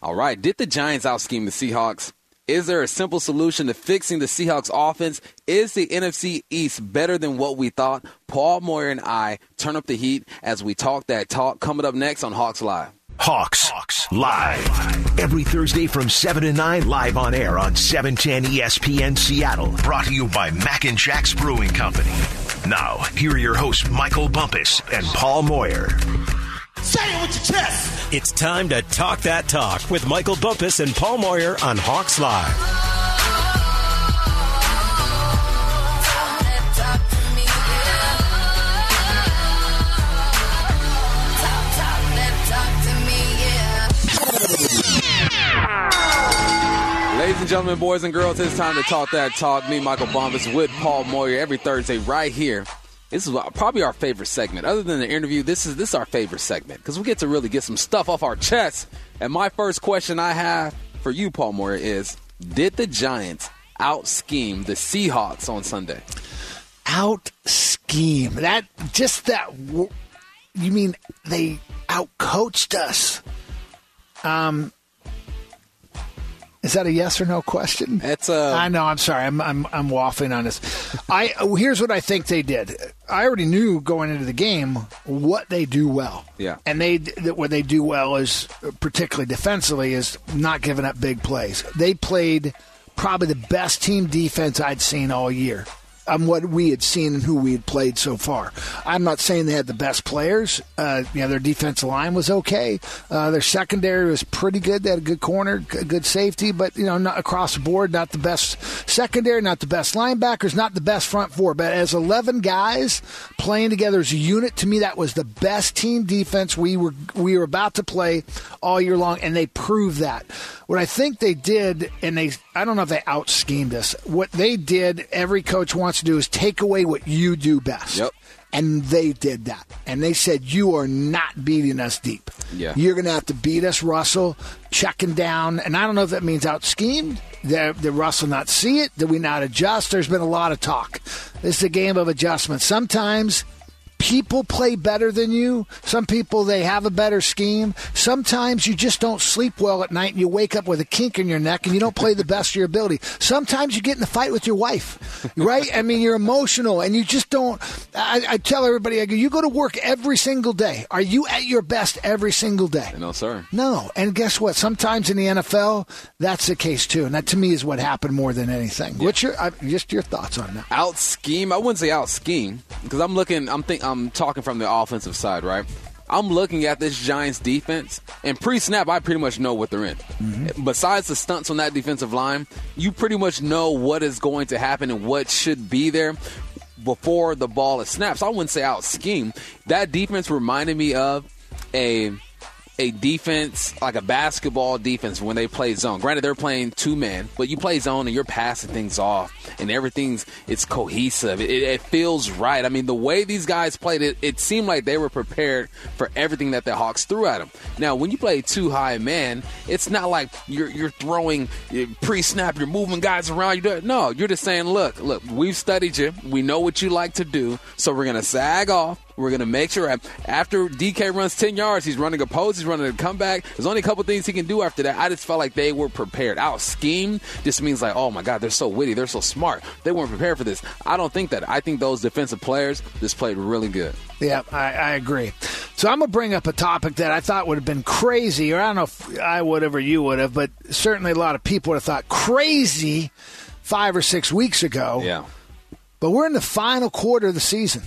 All right. Did the Giants out scheme the Seahawks? Is there a simple solution to fixing the Seahawks offense? Is the NFC East better than what we thought? Paul Moyer and I turn up the heat as we talk that talk. Coming up next on Hawks Live. Hawks, Hawks live every Thursday from 7 to 9 live on air on 710 ESPN Seattle brought to you by Mac and Jack's Brewing Company. Now, here are your hosts Michael Bumpus and Paul Moyer. Say it with your chest. It's time to talk that talk with Michael Bumpus and Paul Moyer on Hawks Live. Ladies and gentlemen, boys and girls, it's time to talk that talk. Me, Michael Bumpus, with Paul Moyer every Thursday right here. This is probably our favorite segment. Other than the interview, this is this is our favorite segment because we get to really get some stuff off our chest. And my first question I have for you, Paul Moyer, is: Did the Giants out scheme the Seahawks on Sunday? Out scheme that just that. You mean they out coached us? Um, is that a yes or no question? It's a. I know. I'm sorry. I'm I'm I'm waffling on this. I oh, here's what I think they did. I already knew going into the game what they do well. Yeah. And they what they do well is particularly defensively is not giving up big plays. They played probably the best team defense I'd seen all year on what we had seen and who we had played so far. I'm not saying they had the best players. Uh, you know, their defensive line was okay. Uh, their secondary was pretty good. They had a good corner, a good safety, but you know, not across the board, not the best secondary, not the best linebackers, not the best front four. But as 11 guys playing together as a unit, to me, that was the best team defense we were we were about to play all year long, and they proved that. What I think they did, and they, I don't know if they out schemed us. What they did, every coach wants to do is take away what you do best. Yep. And they did that. And they said, You are not beating us deep. Yeah. You're going to have to beat us, Russell, checking down. And I don't know if that means out schemed. Did, did Russell not see it? Did we not adjust? There's been a lot of talk. This is a game of adjustment. Sometimes people play better than you. Some people they have a better scheme. Sometimes you just don't sleep well at night and you wake up with a kink in your neck and you don't play the best of your ability. Sometimes you get in a fight with your wife, right? I mean, you're emotional and you just don't. I, I tell everybody, I go, you go to work every single day. Are you at your best every single day? No, sir. No. And guess what? Sometimes in the NFL, that's the case too. And that to me is what happened more than anything. Yeah. What's your uh, just your thoughts on that? Out scheme? I wouldn't say out scheme because I'm looking. I'm think. I'm talking from the offensive side, right? I'm looking at this Giants defense, and pre-snap, I pretty much know what they're in. Mm-hmm. Besides the stunts on that defensive line, you pretty much know what is going to happen and what should be there before the ball is snapped. So I wouldn't say out scheme. That defense reminded me of a a defense, like a basketball defense, when they play zone. Granted, they're playing two man, but you play zone and you're passing things off, and everything's it's cohesive. It, it feels right. I mean, the way these guys played it, it seemed like they were prepared for everything that the Hawks threw at them. Now, when you play two high man, it's not like you're you're throwing eh, pre snap, you're moving guys around. You no, you're just saying, look, look, we've studied you, we know what you like to do, so we're gonna sag off we're going to make sure after DK runs 10 yards, he's running a post, he's running a comeback. There's only a couple things he can do after that. I just felt like they were prepared. Our scheme just means like, oh my God, they're so witty, they're so smart. They weren't prepared for this. I don't think that. I think those defensive players just played really good. Yeah, I, I agree. So I'm going to bring up a topic that I thought would have been crazy, or I don't know if I would have or you would have, but certainly a lot of people would have thought crazy five or six weeks ago. Yeah. But we're in the final quarter of the season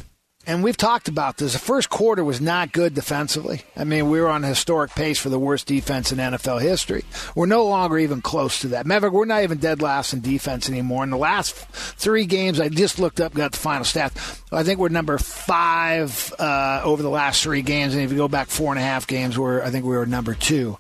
and we've talked about this. The first quarter was not good defensively. I mean, we were on a historic pace for the worst defense in NFL history. We're no longer even close to that. Maverick, we're not even dead last in defense anymore. In the last three games, I just looked up, got the final stats. I think we're number five uh, over the last three games. And if you go back four and a half games, we're I think we were number two.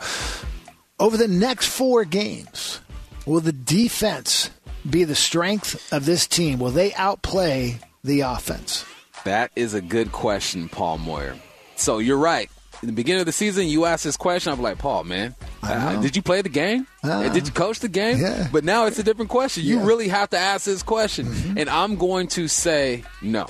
Over the next four games, will the defense be the strength of this team? Will they outplay the offense? That is a good question, Paul Moyer. So you're right. In the beginning of the season, you asked this question. I'm like, Paul, man, uh, did you play the game? Uh, did you coach the game? Yeah. But now it's a different question. You yeah. really have to ask this question. Mm-hmm. And I'm going to say no.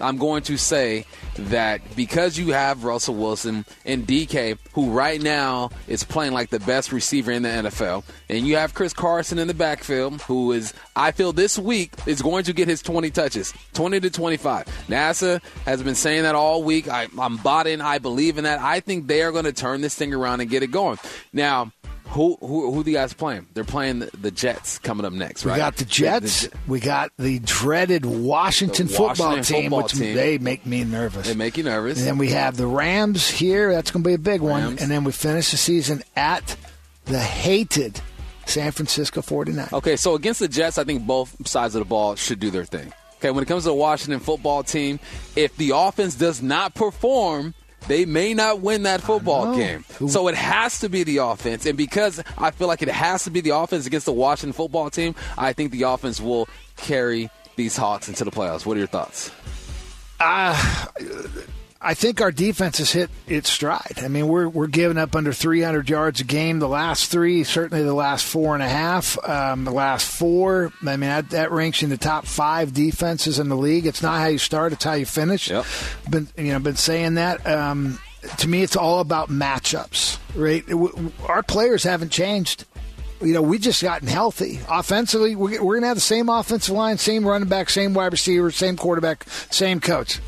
I'm going to say that because you have Russell Wilson and DK, who right now is playing like the best receiver in the NFL, and you have Chris Carson in the backfield, who is, I feel this week, is going to get his 20 touches, 20 to 25. NASA has been saying that all week. I, I'm bought in. I believe in that. I think they are going to turn this thing around and get it going. Now, who who who the guys playing? They're playing the, the, Jets coming up next, right? We got the Jets. The, the, we got the dreaded Washington, Washington football, team, football which team. they make me nervous. They make you nervous. And then we have the Rams here. That's going to be a big one. And then we finish the season at the hated San Francisco 49. Okay, so against the Jets, I think both sides of the ball should do their thing. Okay, when it comes to the Washington football team, if the offense does not perform, they may not win that football game. So it has to be the offense. And because I feel like it has to be the offense against the Washington football team, I think the offense will carry these Hawks into the playoffs. What are your thoughts? Uh, I think our defense has hit its stride. I mean, we're we're giving up under 300 yards a game. The last three, certainly the last four and a half, um, the last four. I mean, that, that ranks in the top five defenses in the league. It's not how you start; it's how you finish. Yep. Been you know been saying that. Um, to me, it's all about matchups, right? Our players haven't changed you know, we just gotten healthy. Offensively, we're, we're going to have the same offensive line, same running back, same wide receiver, same quarterback, same coach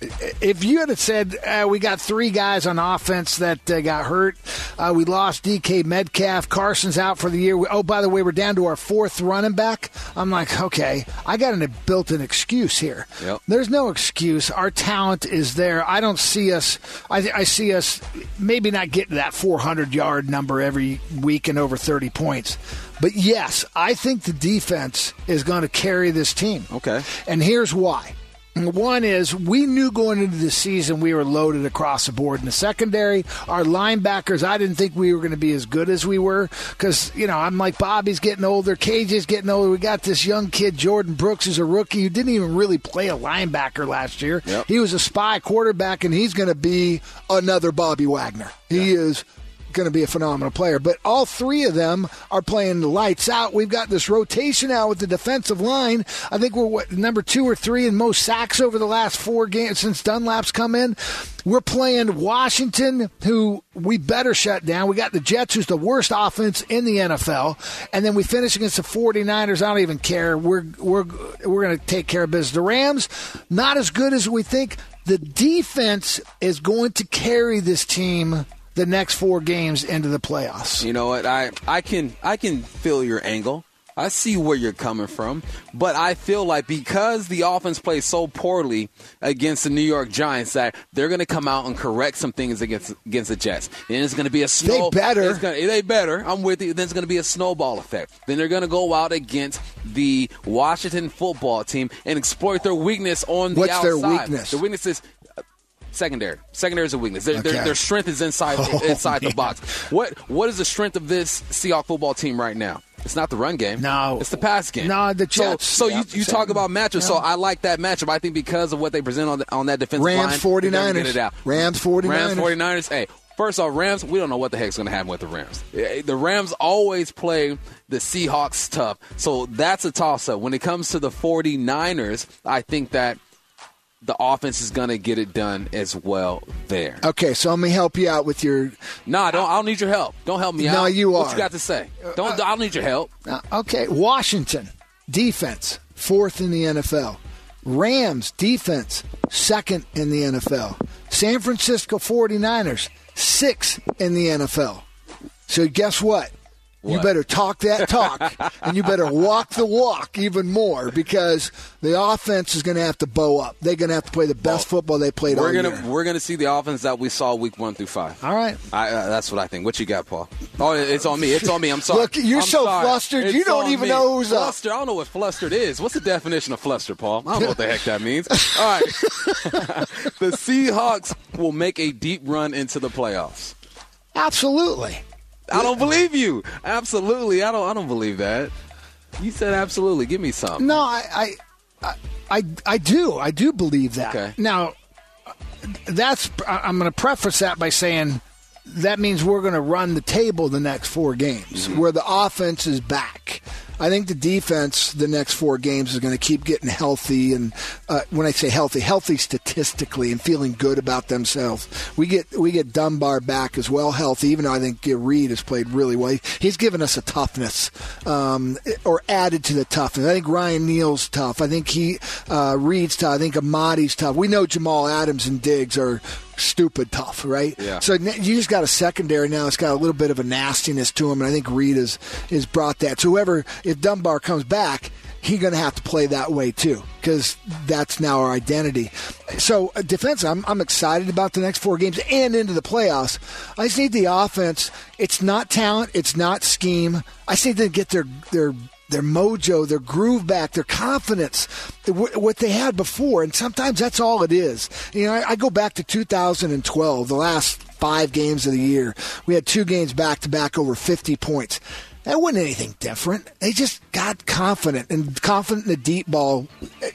if you had said uh, we got three guys on offense that uh, got hurt, uh, we lost DK Metcalf, Carson's out for the year. We, oh, by the way, we're down to our fourth running back. I'm like, okay, I got a built-in excuse here. Yep. There's no excuse. Our talent is there. I don't see us. I, I see us maybe not getting that 400 yard number every week and over 30 points. But yes, I think the defense is going to carry this team. Okay. And here's why. One is we knew going into the season we were loaded across the board in the secondary. Our linebackers, I didn't think we were going to be as good as we were because, you know, I'm like, Bobby's getting older, KJ's getting older. We got this young kid, Jordyn Brooks, who's a rookie who didn't even really play a linebacker last year. Yep. He was a spy quarterback, and he's going to be another Bobby Wagner. He yeah. is going to be a phenomenal player. But all three of them are playing lights out. We've got this rotation out with the defensive line. I think we're what, number two or three in most sacks over the last four games since Dunlap's come in. We're playing Washington, who we better shut down. We got the Jets, who's the worst offense in the NFL. And then we finish against the 49ers. I don't even care. We're, we're, we're going to take care of business. The Rams, not as good as we think. The defense is going to carry this team the next four games into the playoffs. You know what? I I can I can feel your angle. I see where you're coming from, but I feel like because the offense plays so poorly against the New York Giants that they're going to come out and correct some things against against the Jets. Then it's going to be a snow. They better. Gonna, they better. I'm with you. Then it's going to be a snowball effect. Then they're going to go out against the Washington football team and exploit their weakness on the What's outside. their weakness? The weakness is Secondary. Secondary is a weakness. Their, Okay. their, their strength is inside Oh, inside the box. What What is the strength of this Seahawks football team right now? It's not the run game. No. it's the pass game. No, the So, Jets. so Yeah, you you talk about matchups. So I like that matchup. I think because of what they present on the, on that defensive line, Rams, they're 49ers. Get it out. Rams, 49ers. Rams 49ers. Hey, first off, Rams, we don't know what the heck's going to happen with the Rams. Eh, The Rams always play the Seahawks tough. So that's a toss up. When it comes to the 49ers, I think that the offense is going to get it done as well there. Okay, so let me help you out with your. Nah, don't, I don't need your help. Don't help me out. No, you are. What you got to say? Don't, I don't need your help. Uh, okay, Washington defense fourth in the NFL. Rams defense second in the NFL. San Francisco 49ers sixth in the NFL. So guess what? You better talk that talk, and you better walk the walk even more because the offense is going to have to bow up. They're going to have to play the best football they played We're all gonna year. we're gonna see the offense that we saw week one through five. All right. I, uh, that's what I think. What you got, Paul? Oh, it's on me. It's on me. I'm sorry. Look, you're I'm so sorry. flustered, It's you don't even me. know who's up. flustered. I don't know what flustered is. What's the definition of flustered, Paul? I don't know what the heck that means. All right. the Seahawks will make a deep run into the playoffs. Absolutely. I don't believe you. Absolutely, I don't. I don't believe that. You said absolutely. Give me some. No, I, I, I, I, I do. I do believe that. Okay. Now, that's. I'm going to preface that by saying that means we're going to run the table the next four games, Mm-hmm. where the offense is back. I think the defense the next four games is going to keep getting healthy, and uh, when I say healthy, healthy statistically and feeling good about themselves. We get we get Dunbar back as well, healthy. Even though I think Reed has played really well, he's given us a toughness, um, or added to the toughness. I think Ryan Neal's tough. I think he uh, Reed's tough. I think Amadi's tough. We know Jamal Adams and Diggs are stupid tough, right? Yeah. So you just got a secondary now. It's got a little bit of a nastiness to him, and I think Reed has has brought that. So whoever, if Dunbar comes back, he's going to have to play that way too, because that's now our identity. So uh, defense, I'm I'm excited about the next four games and into the playoffs. I just need the offense. It's not talent. It's not scheme. I just need to get their their their mojo, their groove back, their confidence, what they had before. And sometimes that's all it is. You know, I, go back to 2012, the last five games of the year. We had two games back to back over 50 points. That wasn't anything different. They just got confident and confident in the deep ball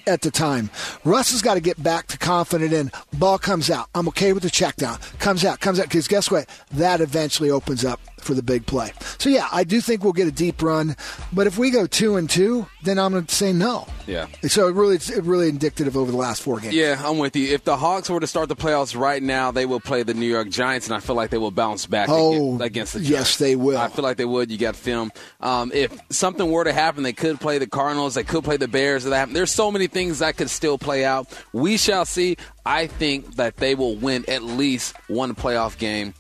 at the time. Russ has got to get back to confident in ball comes out. I'm okay with the check down. Comes out, comes out. Because guess what? That eventually opens up for the big play. So yeah, I do think we'll get a deep run. But if we go two and two, then I'm going to say no. Yeah. So it really, it's really indicative over the last four games. Yeah, I'm with you. If the Hawks were to start the playoffs right now, they will play the New York Giants, and I feel like they will bounce back Oh, against, the yes, they will. I feel like they would. You got film. Um, if something were to happen, they could play the Cardinals. They could play the Bears. That happen. There's so many things that could still play out. We shall see. I think that they will win at least one playoff game,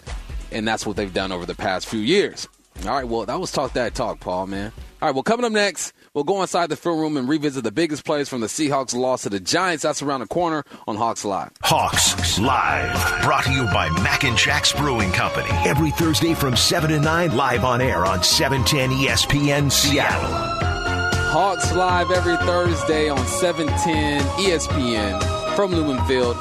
and that's what they've done over the past few years. All right, well, that was Talk That Talk, Paul, man. All right, well, coming up next, we'll go inside the film room and revisit the biggest plays from the Seahawks' loss to the Giants. That's around the corner on Hawks Live. Hawks Live, brought to you by Mac and Jack's Brewing Company. Every Thursday from 7 to 9, live on air on E 710 ESPN Seattle. Hawks Live every Thursday on 710 ESPN from Lumen Field.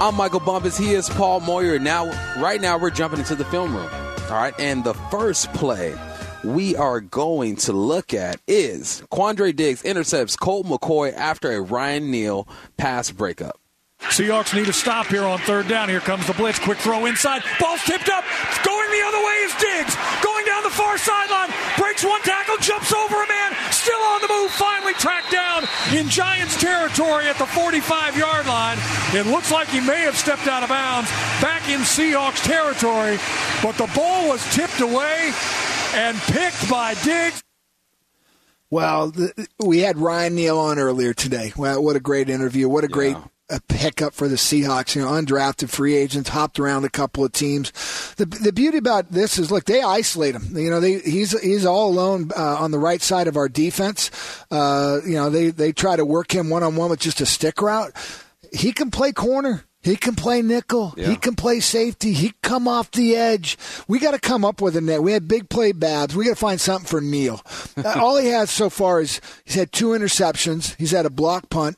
I'm Michael Bumpus. He is Paul Moyer. Now, right now, we're jumping into the film room. All right, and the first play we are going to look at is Quandre Diggs intercepts Colt McCoy after a Ryan Neal pass breakup. Seahawks need a stop here on third down. Here comes the blitz. Quick throw inside. Ball's tipped up. Going the other way is Diggs. Going far sideline. Breaks one tackle. Jumps over a man. Still on the move. Finally tracked down in Giants territory at the 45 yard line. It looks like he may have stepped out of bounds back in Seahawks territory. But the ball was tipped away and picked by Diggs. Well, the, we had Ryan Neal on earlier today. Well, what a great interview! What a great a pickup for the Seahawks. You know, undrafted free agents, hopped around a couple of teams. The the beauty about this is, look, they isolate him. You know, they he's he's all alone uh, on the right side of our defense. Uh, you know, they they try to work him one on one with just a stick route. He can play corner. He can play nickel. Yeah. He can play safety. He can come off the edge. We got to come up with a net. We had big play Babs. We got to find something for Neal. Uh, all he has so far is he's had two interceptions. He's had a block punt.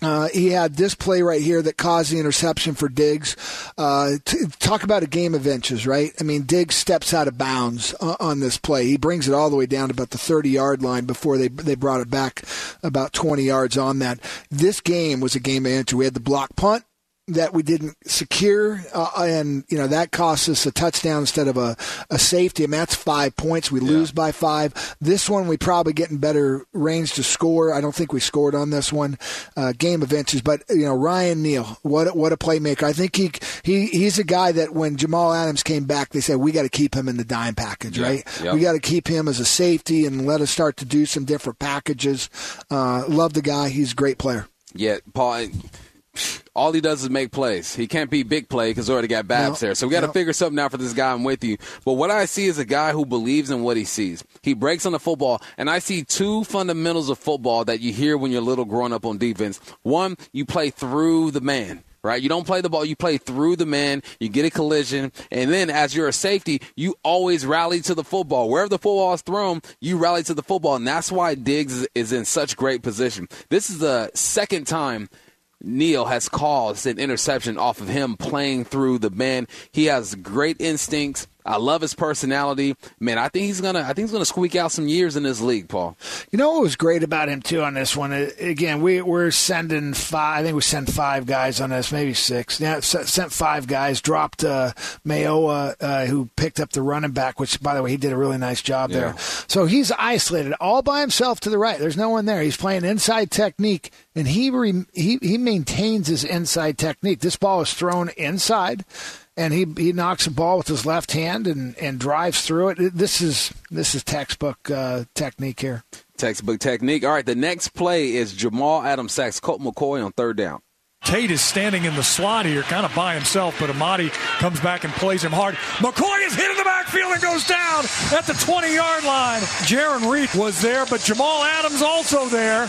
Uh, he had this play right here that caused the interception for Diggs. Uh, t- talk about a game of inches, right? I mean, Diggs steps out of bounds uh, on this play. He brings it all the way down to about the 30 yard line before they they brought it back about 20 yards on that. This game was a game of inches. We had the block punt that we didn't secure, uh, and you know that costs us a touchdown instead of a, a safety. and that's five points. We yeah. lose by five. This one we probably get in better range to score. I don't think we scored on this one. Uh, game of inches, but you know Ryan Neal, what what a playmaker. I think he he he's a guy that when Jamal Adams came back, they said we got to keep him in the dime package, yeah. right? Yep. We got to keep him as a safety and let us start to do some different packages. Uh, love the guy. He's a great player. Yeah, Paul all he does is make plays. He can't be big play because already got Babs no, there. So we got to no. figure something out for this guy. I'm with you. But what I see is a guy who believes in what he sees. He breaks on the football, and I see two fundamentals of football that you hear when you're little growing up on defense. One, you play through the man right? You don't play the ball, you play through the man, you get a collision, and then as you're a safety, you always rally to the football. Wherever the football is thrown, you rally to the football, and that's why Diggs is in such great position. This is the second time Neal has caused an interception off of him playing through the man. He has great instincts. I love his personality. Man, I think he's gonna. I think he's gonna squeak out some years in this league, Paul. You know what was great about him too on this one? Again, we we're sending five. I think we sent five guys on this, maybe six. Yeah, sent five guys. Dropped uh, Mayowa, uh, who picked up the running back, which by the way he did a really nice job yeah. there. So he's isolated all by himself to the right. There's no one there. He's playing inside technique, and he re, he he maintains his inside technique. This ball is thrown inside and he he knocks a ball with his left hand and, and drives through it. This is this is textbook uh, technique here. Textbook technique. All right, the next play is Jamal Adams sacks Colt McCoy on third down. Tate is standing in the slot here, kind of by himself, but Amadi comes back and plays him hard. McCoy is hit in the backfield and goes down at the 20 yard line. Jarran Reed was there, but Jamal Adams also there.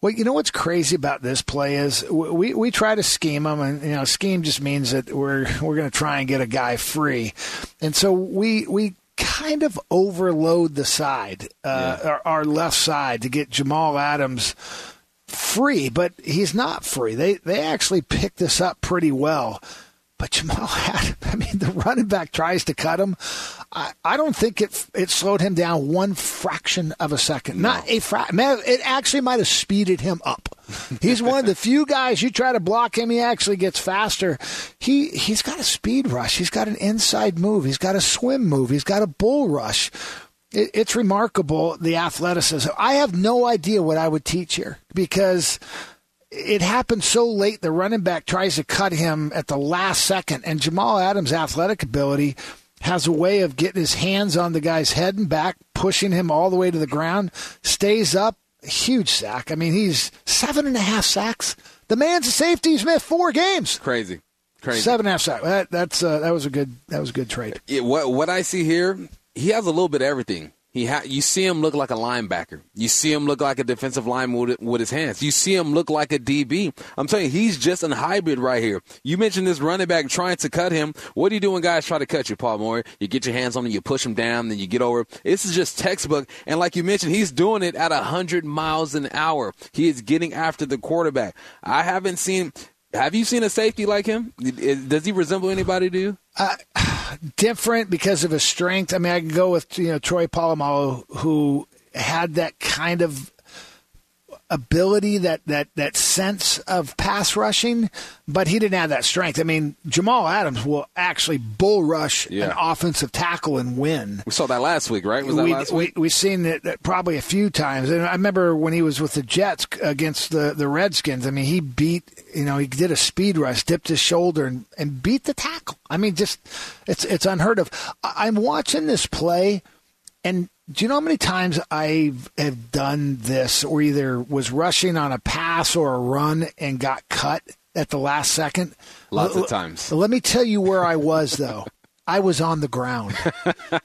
Well, you know what's crazy about this play is we, we try to scheme them, and you know, scheme just means that we're we're going to try and get a guy free, and so we we kind of overload the side, uh, yeah. our, our left side, to get Jamal Adams free, but he's not free. They they actually picked this up pretty well. But Jamal had, I mean, the running back tries to cut him. I, I don't think it it slowed him down one fraction of a second. No. Not a fraction. It actually might have speeded him up. He's one of the few guys you try to block him, he actually gets faster. He he's got a speed rush. He's got an inside move. He's got a swim move. He's got a bull rush. It, it's remarkable the athleticism. I have no idea what I would teach here because it happened so late. The running back tries to cut him at the last second, and Jamal Adams' athletic ability has a way of getting his hands on the guy's head and back, pushing him all the way to the ground, stays up. Huge sack. I mean, he's seven and a half sacks. The man's a safety. He's missed four games. Crazy. Crazy. Seven and a half sacks. That, that's uh, that was a good that was a good trade. Yeah, what what I see here, he has a little bit of everything. He ha- you see him look like a linebacker. You see him look like a defensive lineman with, with his hands. You see him look like a DB. I'm telling you, he's just a hybrid right here. You mentioned this running back trying to cut him. What do you do when guys try to cut you, Paul Moyer? You get your hands on him, you push him down, then you get over. This is just textbook. And like you mentioned, he's doing it at 100 miles an hour. He is getting after the quarterback. I haven't seen. Have you seen a safety like him? Does he resemble anybody Do you? Uh, different because of his strength. I mean, I can go with you know Troy Polamalu, who had that kind of ability, that that that sense of pass rushing, but he didn't have that strength. I mean, Jamal Adams will actually bull rush yeah. an offensive tackle and win. We saw that last week, right? Was that we, last week? We, we've seen it uh, probably a few times. And I remember when he was with the Jets against the the Redskins. I mean, he beat you know he did a speed rush, dipped his shoulder, and, and beat the tackle. I mean, just it's it's unheard of. I'm watching this play, and do you know how many times I have done this or either was rushing on a pass or a run and got cut at the last second? Lots L- of times. Let me tell you where I was, though. I was on the ground.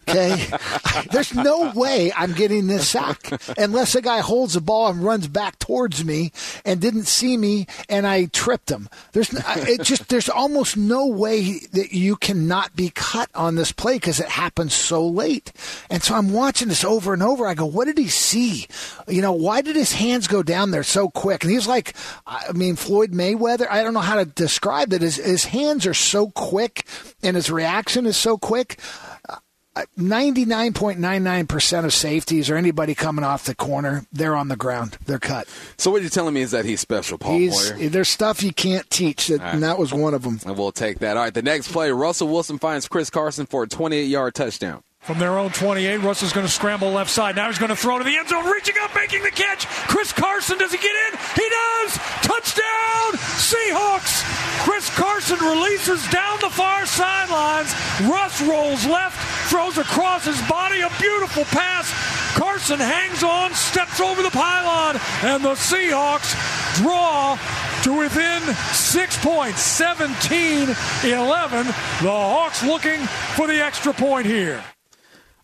Okay? There's no way I'm getting this sack unless a guy holds the ball and runs back towards me and didn't see me and I tripped him. There's it just there's almost no way that you cannot be cut on this play because it happens so late. And so I'm watching this over and over. I go, what did he see? You know, why did his hands go down there so quick? And he's like, I mean, Floyd Mayweather. I don't know how to describe it. His, his hands are so quick and his reaction is so quick. Uh, 99.99% of safeties or anybody coming off the corner, they're on the ground. They're cut. So what you're telling me is that he's special, Paul He's, Moyer. there's stuff you can't teach, that, right. and that was one of them. And we'll take that. All right, the next play, Russell Wilson finds Chris Carson for a 28-yard touchdown. From their own 28, Russell's going to scramble left side. Now he's going to throw to the end zone, reaching up, making the catch. Chris Carson, does he get in? He does! Touchdown, Seahawks! Chris Carson releases down the far sidelines. Russ rolls left, throws across his body, a beautiful pass. Carson hangs on, steps over the pylon, and the Seahawks draw to within six points, 17 11. The Hawks looking for the extra point here.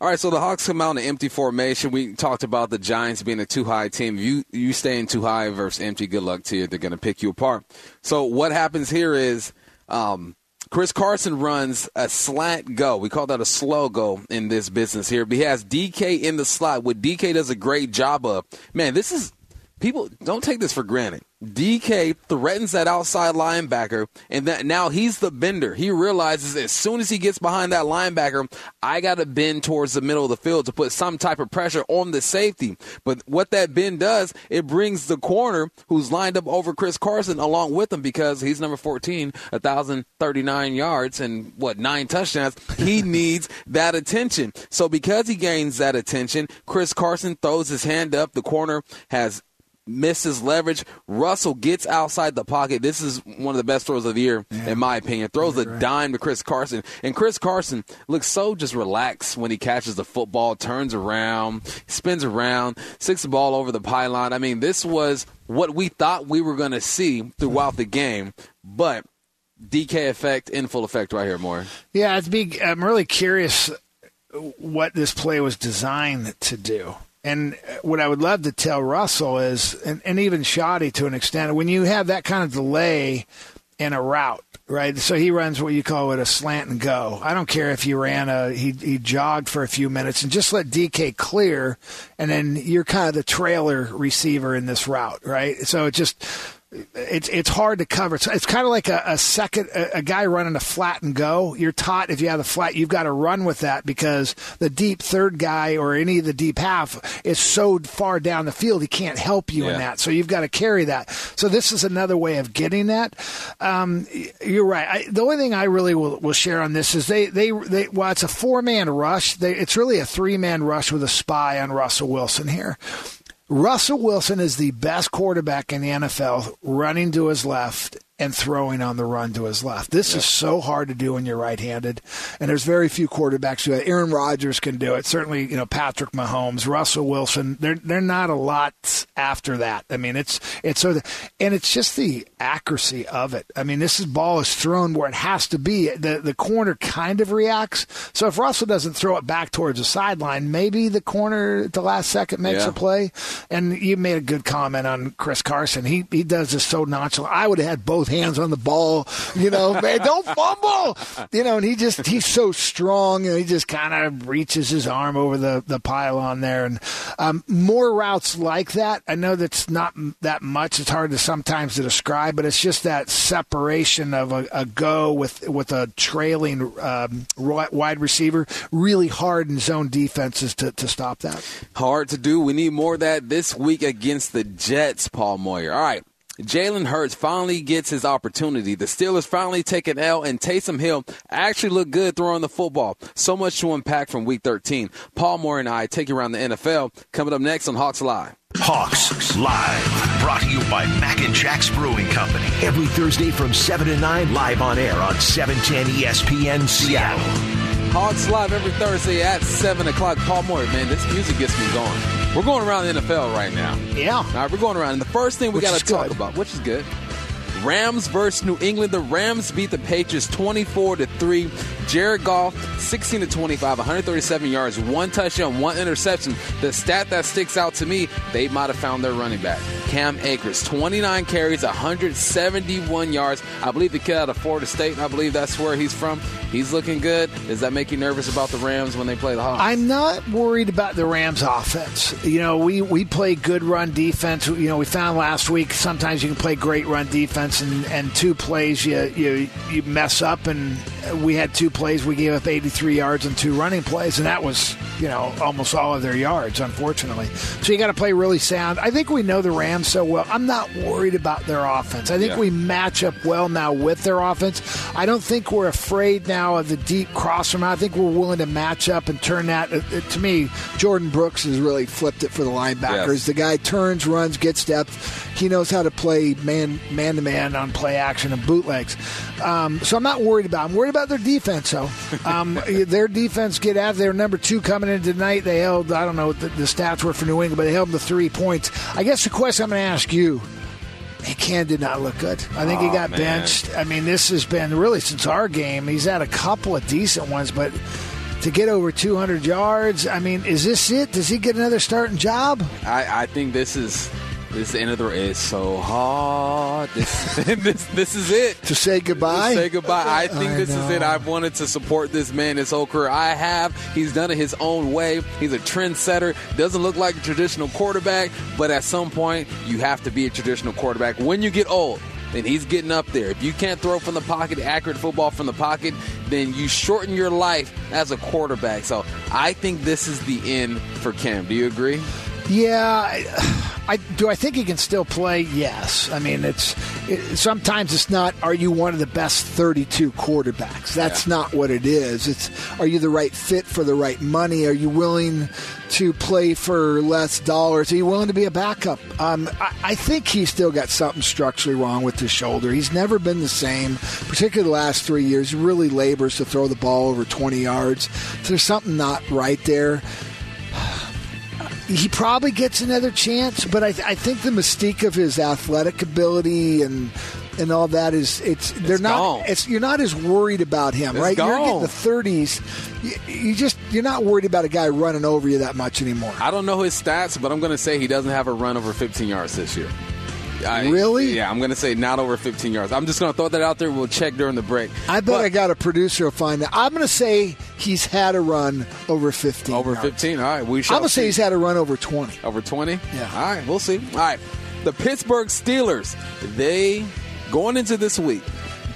All right, so the Hawks come out in an empty formation. We talked about the Giants being a two high team. You you staying two high versus empty. Good luck to you. They're going to pick you apart. So what happens here is um, Chris Carson runs a slant go. We call that a slow go in this business here. But he has DK in the slot. What DK does a great job of. Man, this is people don't take this for granted. DK threatens that outside linebacker, and that now he's the bender. He realizes as soon as he gets behind that linebacker, I got to bend towards the middle of the field to put some type of pressure on the safety. But what that bend does, it brings the corner who's lined up over Chris Carson along with him because he's number 14, 1,039 yards and what, nine touchdowns. He needs that attention. So because he gains that attention, Chris Carson throws his hand up. The corner has misses leverage. Russell gets outside the pocket. This is one of the best throws of the year, yeah. in my opinion. Throws a right. dime to Chris Carson. And Chris Carson looks so just relaxed when he catches the football, turns around, spins around, sticks the ball over the pylon. I mean, this was what we thought we were going to see throughout the game. But DK effect in full effect right here, more. Yeah, it's big. I'm really curious what this play was designed to do. And what I would love to tell Russell is, and, and even Schotty to an extent, when you have that kind of delay in a route, right? So he runs what you call it a slant and go. I don't care if he ran a he he jogged for a few minutes and just let DK clear, and then you're kind of the trailer receiver in this route, right? So it just it's it's hard to cover. It's, it's kind of like a, a second a, a, guy running a flat and go. You're taught if you have a flat, you've got to run with that because the deep third guy or any of the deep half is so far down the field he can't help you yeah. in that. So you've got to carry that. So this is another way of getting that. Um, you're right. I, the only thing I really will, will share on this is they they they well it's a four man rush. They, it's really a three man rush with a spy on Russell Wilson here. Russell Wilson is the best quarterback in the NFL running to his left and throwing on the run to his left. This yeah. is so hard to do when you're right-handed, and there's very few quarterbacks who. Aaron Rodgers can do it. Certainly, you know Patrick Mahomes, Russell Wilson. They're they're not a lot after that. I mean, it's it's so, and it's just the accuracy of it. I mean, this is ball is thrown where it has to be. The the corner kind of reacts. So if Russell doesn't throw it back towards the sideline, maybe the corner at the last second makes yeah. a play. And you made a good comment on Chris Carson. He he does this so nonchalant. I would have had both hands on the ball. You know, man, don't fumble. You know, and he just he's so strong, and he just kind of reaches his arm over the the pylon there, and um, more routes like that. I know that's not that much. It's hard to sometimes to describe, but it's just that separation of a, a go with with a trailing um, wide receiver. Really hard in zone defenses to to stop that. Hard to do. We need more of that this week against the Jets, Paul Moyer. All right. Jalen Hurts finally gets his opportunity. The Steelers finally take an L, and Taysom Hill actually looked good throwing the football. So much to unpack from Week 13. Paul Moyer and I take you around the NFL. Coming up next on Hawks Live. Hawks Live, brought to you by Mac and Jack's Brewing Company. Every Thursday from 7 to 9, live on air on 710 ESPN Seattle. Hawks Live every Thursday at 7 o'clock. Paul Moyer, man, this music gets me going. We're going around the NFL right now. Yeah. All right, we're going around. And the first thing we got to talk about, which is good, Rams versus New England. The Rams beat the Patriots 24 to 3. Jared Goff, 16 to 25, 137 yards, one touchdown, one interception. The stat that sticks out to me, they might have found their running back. Cam Akers, 29 carries, 171 yards. I believe the kid out of Florida State, and I believe that's where he's from. He's looking good. Does that make you nervous about the Rams when they play the Hawks? I'm not worried about the Rams offense. You know, we, we play good run defense. You know, we found last week sometimes you can play great run defense and, and two plays you, you you mess up and we had two plays we gave up 83 yards and two running plays and that was, you know, almost all of their yards unfortunately. So you got to play really sound. I think we know the Rams so well. I'm not worried about their offense. I think Yeah. we match up well now with their offense. I don't think we're afraid now of the deep cross from. I think we're willing to match up and turn that. to me, Jordyn Brooks has really flipped it for the linebackers. Yes. The guy turns, runs, gets depth. He knows how to play man man to man on play action and bootlegs. Um, so I'm not worried about. I'm worried about their defense, though. Um, their defense get out. They're number two coming in tonight. They held. I don't know what the, the stats were for New England, but they held them to three points. I guess the question I'm going to ask you. Man, Cam did not look good. I think he Oh, got man. benched. I mean, this has been really since our game. He's had a couple of decent ones, but to get over 200 yards, I mean, is this it? Does he get another starting job? I, I think this is this end of the it's so hard. This this this is it. To say goodbye? To Say goodbye. I think I this is it. I've wanted to support this man his whole career. I have. He's done it his own way. He's a trendsetter. Doesn't look like a traditional quarterback, but at some point you have to be a traditional quarterback when you get old. And he's getting up there. If you can't throw from the pocket, accurate football from the pocket, then you shorten your life as a quarterback. So I think this is the end for Cam. Do you agree? Yeah, I, I do. I think he can still play. Yes. I mean, it's it, sometimes it's not. Are you one of the best 32 quarterbacks? That's Yeah. not what it is. It's are you the right fit for the right money? Are you willing to play for less dollars? Are you willing to be a backup? Um, I, I think he's still got something structurally wrong with his shoulder. He's never been the same, particularly the last three years. He really labors to throw the ball over 20 yards. So there's something not right there. He probably gets another chance, but I, I think the mystique of his athletic ability and and all that is it's they're not gone. it's you're not as worried about him, It's right? You're in the 30s. You, you just you're not worried about a guy running over you that much anymore. I don't know his stats, but I'm going to say he doesn't have a run over 15 yards this year. I- Really? Yeah, I'm going to say not over 15 yards. I'm just going to throw that out there. We'll check during the break. I bet But I got a producer who find that. I'm going to say he's had a run over 15. over yards. 15. All right, we shall. I'm going to say he's had a run over 20. over 20. Yeah. All right, we'll see. All right, the Pittsburgh Steelers. They going into this week.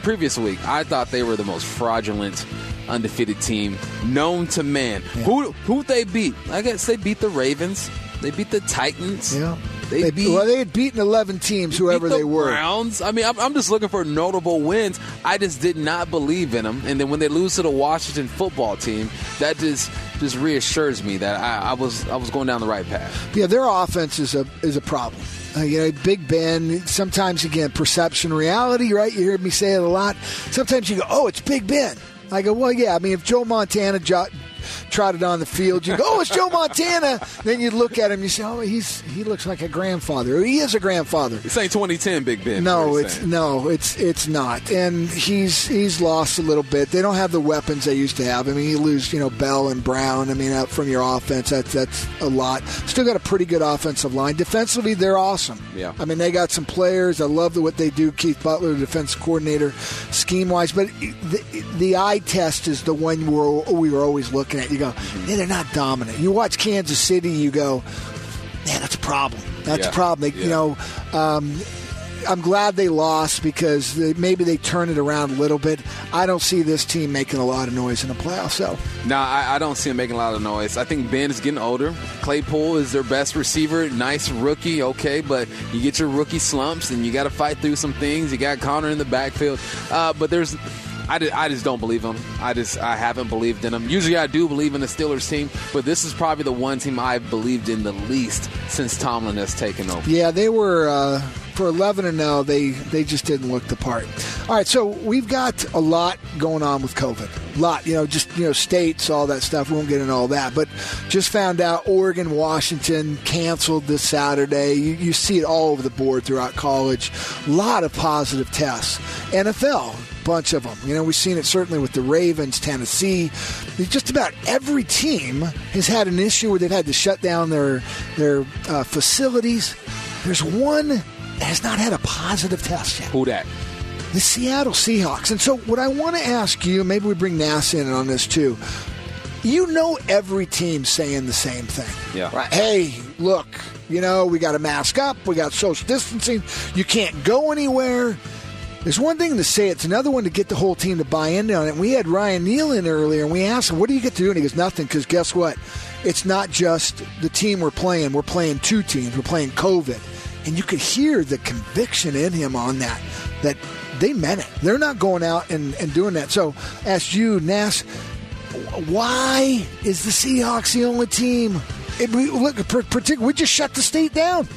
Previous week, I thought they were the most fraudulent, undefeated team known to man. Who who they beat? I guess they beat the Ravens. They beat the Titans. Yeah. They, beat well, they had beaten 11 teams, whoever beat the they were. Browns. I mean, I'm, I'm just looking for notable wins. I just did not believe in them, and then when they lose to the Washington football team, that just just reassures me that I, I was I was going down the right path. Yeah, their offense is a is a problem. Uh, you know, Big Ben. Sometimes again, perception, reality. Right? You hear me say it a lot. Sometimes you go, "Oh, it's Big Ben." I go, "Well, yeah." I mean, if Joe Montana jo- trotted on the field, you go, "Oh, it's Joe Montana." then you look at him, you say, "Oh, he's he looks like a grandfather. He is a grandfather." This ain't 2010 Big Ben. No, it's saying. no, it's it's not. And he's he's lost a little bit. They don't have the weapons they used to have. I mean, you lose, you know, Bell and Brown. I mean, out from your offense, that's that's a lot. Still got a pretty good offensive line. Defensively, they're awesome. Yeah. I mean, they got some players. I love the, what they do. Keith Butler, the defense coordinator, scheme wise. But the the eye test is the one we're, we were always looking at. You go, Mm-hmm. yeah, they're not dominant. You watch Kansas City, you go, man, that's a problem. That's Yeah. a problem. They, You know. Um, I'm glad they lost because they, maybe they turn it around a little bit. I don't see this team making a lot of noise in the playoffs. So Nah, I, I don't see him making a lot of noise. I think Ben is getting older. Claypool is their best receiver. Nice rookie, okay, but you get your rookie slumps and you got to fight through some things. You got Conner in the backfield, uh, but there's. I I just don't believe him. I just I haven't believed in him. Usually I do believe in the Steelers team, but this is probably the one team I've believed in the least since Tomlin has taken over. yeah, they were uh, for 11 and 0. They they just didn't look the part. All right, so we've got a lot going on with COVID. A lot, you know, just you know, states, all that stuff. We won't get into all that, but just found out Oregon, Washington canceled this Saturday. You, you see it all over the board throughout college. A lot of positive tests. NFL, bunch of them. You know, we've seen it certainly with the Ravens, Tennessee. Just about every team has had an issue where they've had to shut down their their uh, facilities. There's one has not had a positive test yet. Who that? The Seattle Seahawks. And so, what I want to ask you, maybe we bring Nasser in on this too. You know, every team saying the same thing. Yeah. Right. Hey, look, you know, we got to mask up. We got social distancing. You can't go anywhere. There's one thing to say, it's another one to get the whole team to buy in on it. We had Ryan Neal in earlier, and we asked him, What do you get to do? And he goes, Nothing, because guess what? It's not just the team we're playing, we're playing two teams, we're playing COVID. And you could hear the conviction in him on that, that they meant it. They're not going out and, and doing that. So, ask you, Nas, why is the Seahawks the only team? It, we, look, particularly, we just shut the state down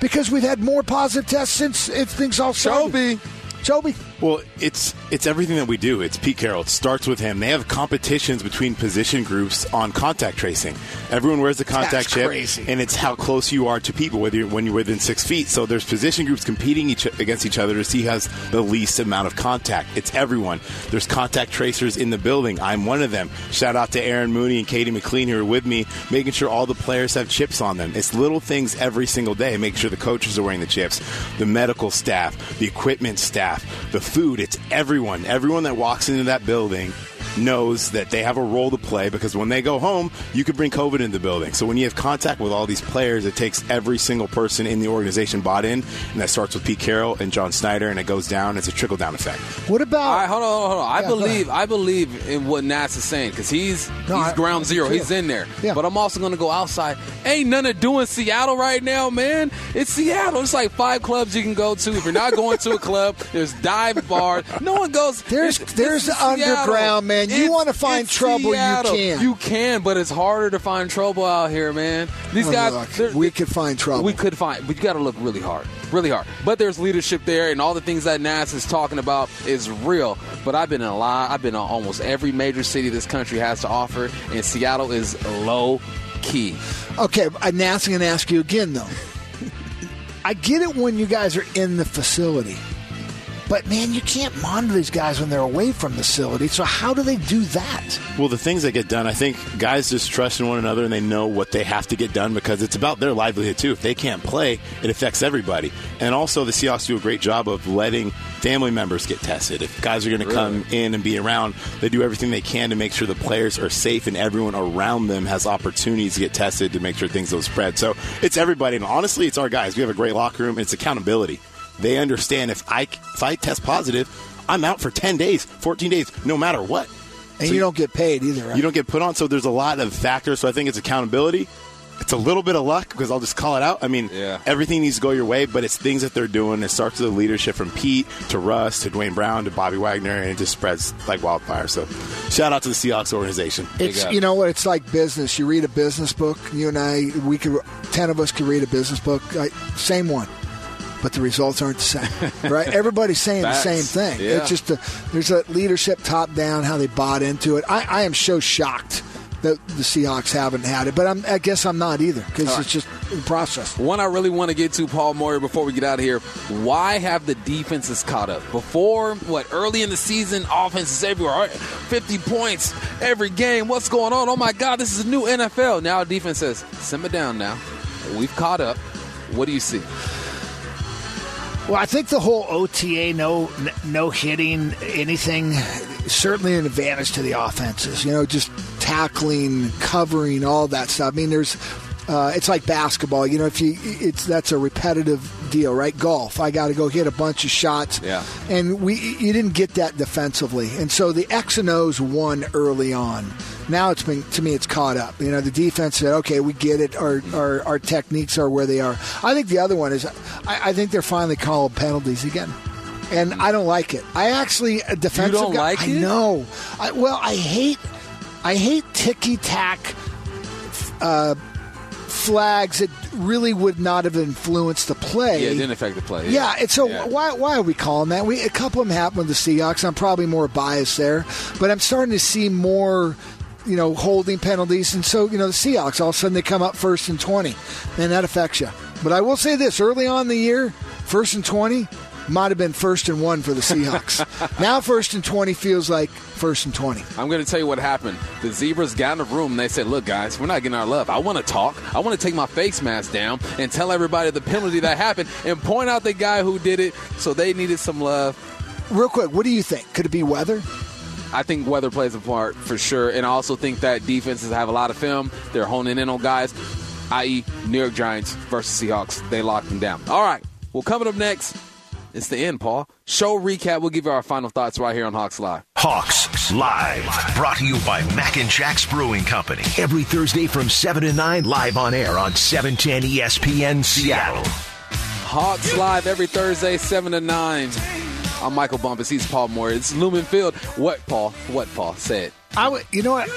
because we've had more positive tests since if things all started. Joby. Joby. Well, it's it's everything that we do. It's Pete Carroll. It starts with him. They have competitions between position groups on contact tracing. Everyone wears the contact chip, and it's how close you are to people, whether you're, when you're within six feet. So there's position groups competing each, against each other to see who has the least amount of contact. It's everyone. There's contact tracers in the building. I'm one of them. Shout out to Aaron Mooney and Katie McLean who are with me, making sure all the players have chips on them. It's little things every single day. Make sure the coaches are wearing the chips, the medical staff, the equipment staff, the food. It's everyone. Everyone that walks into that building knows that they have a role to play because when they go home, you could bring COVID in the building. So when you have contact with all these players, it takes every single person in the organization bought in, and that starts with Pete Carroll and John Schneider, and it goes down. It's a trickle down effect. What about? All right, hold on, hold on. I Yeah, go believe I believe in what Nas is saying because he's No, he's I- ground zero. He's in there. Yeah. But I'm also going to go outside. Ain't none of doing Seattle right now, man. It's Seattle. It's like five clubs you can go to. If you're not going to a club, there's dive bars. No one goes. There's- it's- there's it's the underground, man. You wanna find it's trouble, you can. You can, but it's harder to find trouble out here, man. These Oh, guys, look, we could find trouble. We could find, but you got to look really hard, really hard. But there's leadership there, and all the things that Nas is talking about is real. But I've been in a lot. I've been in almost every major city this country has to offer, and Seattle is low key. Okay, I'm going to ask you again though. I get it when you guys are in the facility, but man, you can't monitor these guys when they're away from the facility. So how do they do that? Well, the things that get done, I think guys just trust in one another and they know what they have to get done because it's about their livelihood too. If they can't play, it affects everybody. And also, the Seahawks do a great job of letting family members get tested. If guys are going to come in and be around, they do everything they can to make sure the players are safe and everyone around them has opportunities to get tested to make sure things don't spread. So it's everybody. And honestly, it's our guys. We have a great locker room. It's accountability. They understand if I if I test positive, I'm out for 10 days, 14 days, no matter what. And So you don't get paid either, right? you don't get put on. So there's a lot of factors. So I think it's accountability. It's a little bit of luck because I'll just call it out. I mean, Yeah. everything needs to go your way, but it's things that they're doing. It starts with the leadership from Pete to Russ to Duane Brown to Bobby Wagner, and it just spreads like wildfire. So shout out to the Seahawks organization. It's up. you know what it's like business. You read a business book. You and I, we could ten of us could read a business book. I, same one, but the results aren't the same. right? Everybody's saying the same thing. Yeah. It's just a, there's a leadership top down how they bought into it. I, I am so shocked that the Seahawks haven't had it, but I'm, I guess I'm not either because it's just the process. One I really want to get to, Paul Moyer, before we get out of here. Why have the defenses caught up? Before, what, early in the season, offenses everywhere, right? 50 points every game. What's going on? Oh my God, this is a new NFL. Now defense says, simmer down now. We've caught up. What do you see? Well, I think the whole OTA no no hitting anything certainly an advantage to the offenses. You know, just tackling, covering, all that stuff. I mean, there's. Uh, it's like basketball, you know. If you, it's that's a repetitive deal, right? Golf, I got to go hit a bunch of shots, Yeah. And we, you didn't get that defensively, and so the X and O's won early on. Now it's been to me, it's caught up. You know, the defense said, "Okay, we get it. Our our, our techniques are where they are." I think the other one is, I, I think they're finally calling penalties again and I don't like it. I actually a defensive don't guy. like I it? know. I, well, I hate I hate ticky tack uh, flags that really would not have influenced the play. Yeah, it didn't affect the play. Yeah, and so Yeah. why why are we calling that? We a couple of them happened with the Seahawks. I'm probably more biased there, but I'm starting to see more, you know, holding penalties, and so you know the Seahawks all of a sudden they come up first and twenty, and that affects you. But I will say this: early on in the year, first and twenty might have been first and one for the Seahawks. now first and twenty feels like first and twenty. I'm going to tell you what happened. The Zebras got in the room and they said, Look, guys, we're not getting our love. I want to talk. I want to take my face mask down and tell everybody the penalty that happened and point out the guy who did it. So they needed some love. Real quick, what do you think? Could it be weather? I think weather plays a part for sure. And I also think that defenses have a lot of film. They're honing in on guys, i.e., New York Giants versus Seahawks. They locked them down. All right. Well, coming up next, it's the end, Paul. Show recap. We'll give you our final thoughts right here on Hawks Live. Hawks Live, brought to you by Mac and Jack's Brewing Company. Every Thursday from 7 to 9, live on air on E 710 ESPN Seattle. Hawks Live every Thursday, 7 to 9. I'm Michael Bumpus. He's Paul Moyer. It's Lumen Field. What, Paul? What, Paul? Say it. I would, you know what?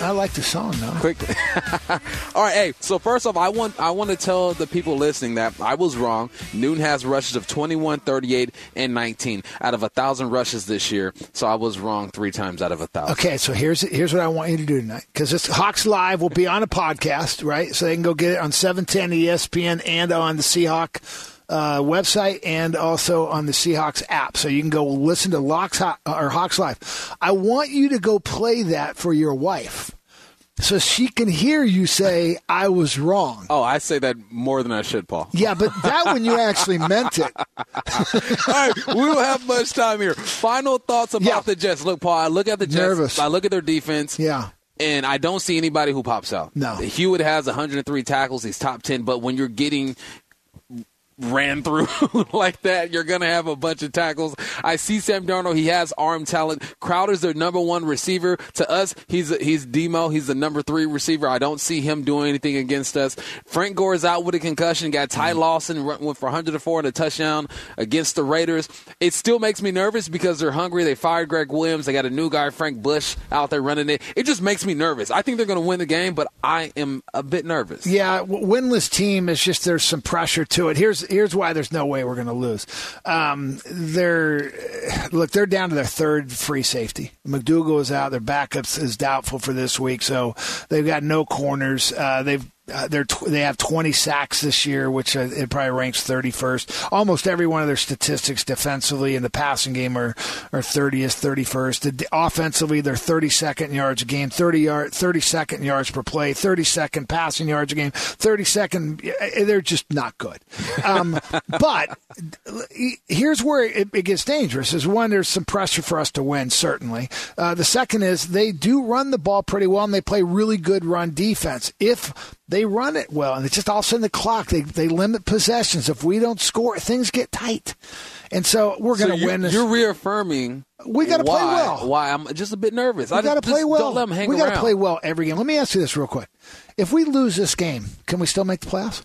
I like the song though. Quickly. All right, hey. So first off, I want I want to tell the people listening that I was wrong. Newton has rushes of 21, 38, and 19 out of a thousand rushes this year. So I was wrong three times out of a thousand. Okay, so here's here's what I want you to do tonight because this Hawks Live will be on a podcast, right? So they can go get it on 710 ESPN and on the Seahawk uh, website and also on the Seahawks app. So you can go listen to Locks Ho- or Hawks Live. I want you to go play that for your wife. So she can hear you say, I was wrong. Oh, I say that more than I should, Paul. Yeah, but that one you actually meant it. All right, we don't have much time here. Final thoughts about Yeah. the Jets. Look, Paul, I look at the Jets. Nervous. I look at their defense. Yeah. And I don't see anybody who pops out. No. Hewitt has 103 tackles. He's top 10. But when you're getting ran through like that, you're going to have a bunch of tackles. I see Sam Darnold. He has arm talent. Crowder's their number one receiver. To us, he's he's Demo. He's the number three receiver. I don't see him doing anything against us. Frank Gore is out with a concussion. Got Ty mm-hmm. Lawson went for 104 and a touchdown against the Raiders. It still makes me nervous because they're hungry. They fired Gregg Williams. They got a new guy, Frank Bush, out there running it. It just makes me nervous. I think they're going to win the game, but I am a bit nervous. Yeah, winless team is just there's some pressure to it. Here's here's why there's no way we're going to lose. Um, they're look, they're down to their third free safety. McDougald is out. Their backups is doubtful for this week, so they've got no corners. Uh, they've uh, they're tw- they have 20 sacks this year, which uh, it probably ranks 31st. Almost every one of their statistics defensively in the passing game are are 30th, 31st. The, offensively, they're 32nd in yards a game, 30 yard, 32nd in yards per play, 32nd passing yards a game, 32nd. They're just not good. Um, but here's where it, it gets dangerous: is one, there's some pressure for us to win, certainly. Uh, the second is they do run the ball pretty well, and they play really good run defense. If they run it well, and it's just all of a sudden the clock. They they limit possessions. If we don't score, things get tight, and so we're going to you- win this. You're reaffirming. We gotta play well. Why I'm just a bit nervous. we I got to play well. Don't let 'em hang we got to play well every game. Let me ask you this real quick: If we lose this game, can we still make the playoffs?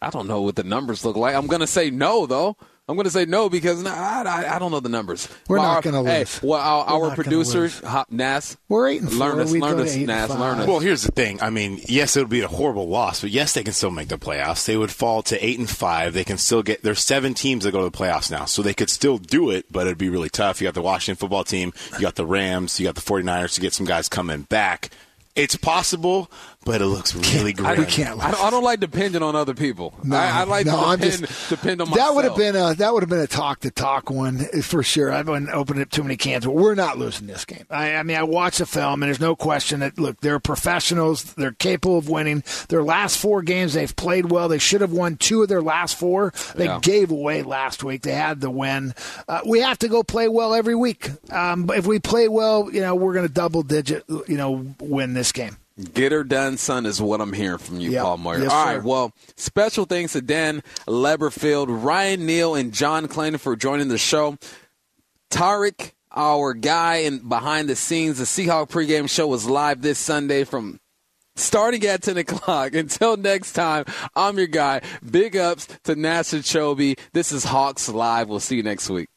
I don't know what the numbers look like. I'm going to say no, though. I'm going to say no because nah, I, I, I don't know the numbers. We're Well, not gonna hey, lose. Well, our, We're our producer, Nas, We're eight and four. learn us, We learn go to us, Nas, learn us. Well, here's the thing. I mean, yes, it would be a horrible loss, but yes, they can still make the playoffs. They would fall to eight and five. They can still get. There's seven teams that go to the playoffs now, so they could still do it, but it'd be really tough. You got the Washington football team, you got the Rams, you got the 49ers to get some guys coming back. It's possible, but it looks really I, great. don't- I, don't, I don't like depending on other people. I, I like no, to I'm depend, just- depend on myself. That would have been a that would have been a talk to talk one for sure. I've been opening up too many cans, but we're not losing this game. I, I mean, I watched the film, and there's no question that look, they're professionals. They're capable of winning. Their last four games, they've played well. They should have won two of their last four. They Yeah. gave away last week. They had the win. Uh, we have to go play well every week. Um, but if we play well, you know, we're going to double digit, you know, win this game. Get her done, son, is what I'm hearing from you, Yeah. Paul Moyer. Yes, All sir. right, well, special thanks to Dan Leberfeld, Ryan Neal, and John Clayton for joining the show. Tarek, our guy in behind the scenes, the Seahawk pregame show was live this Sunday from starting at 10 o'clock. Until next time, I'm your guy. Big ups to Nasser Chobe. This is Hawks Live. We'll see you next week.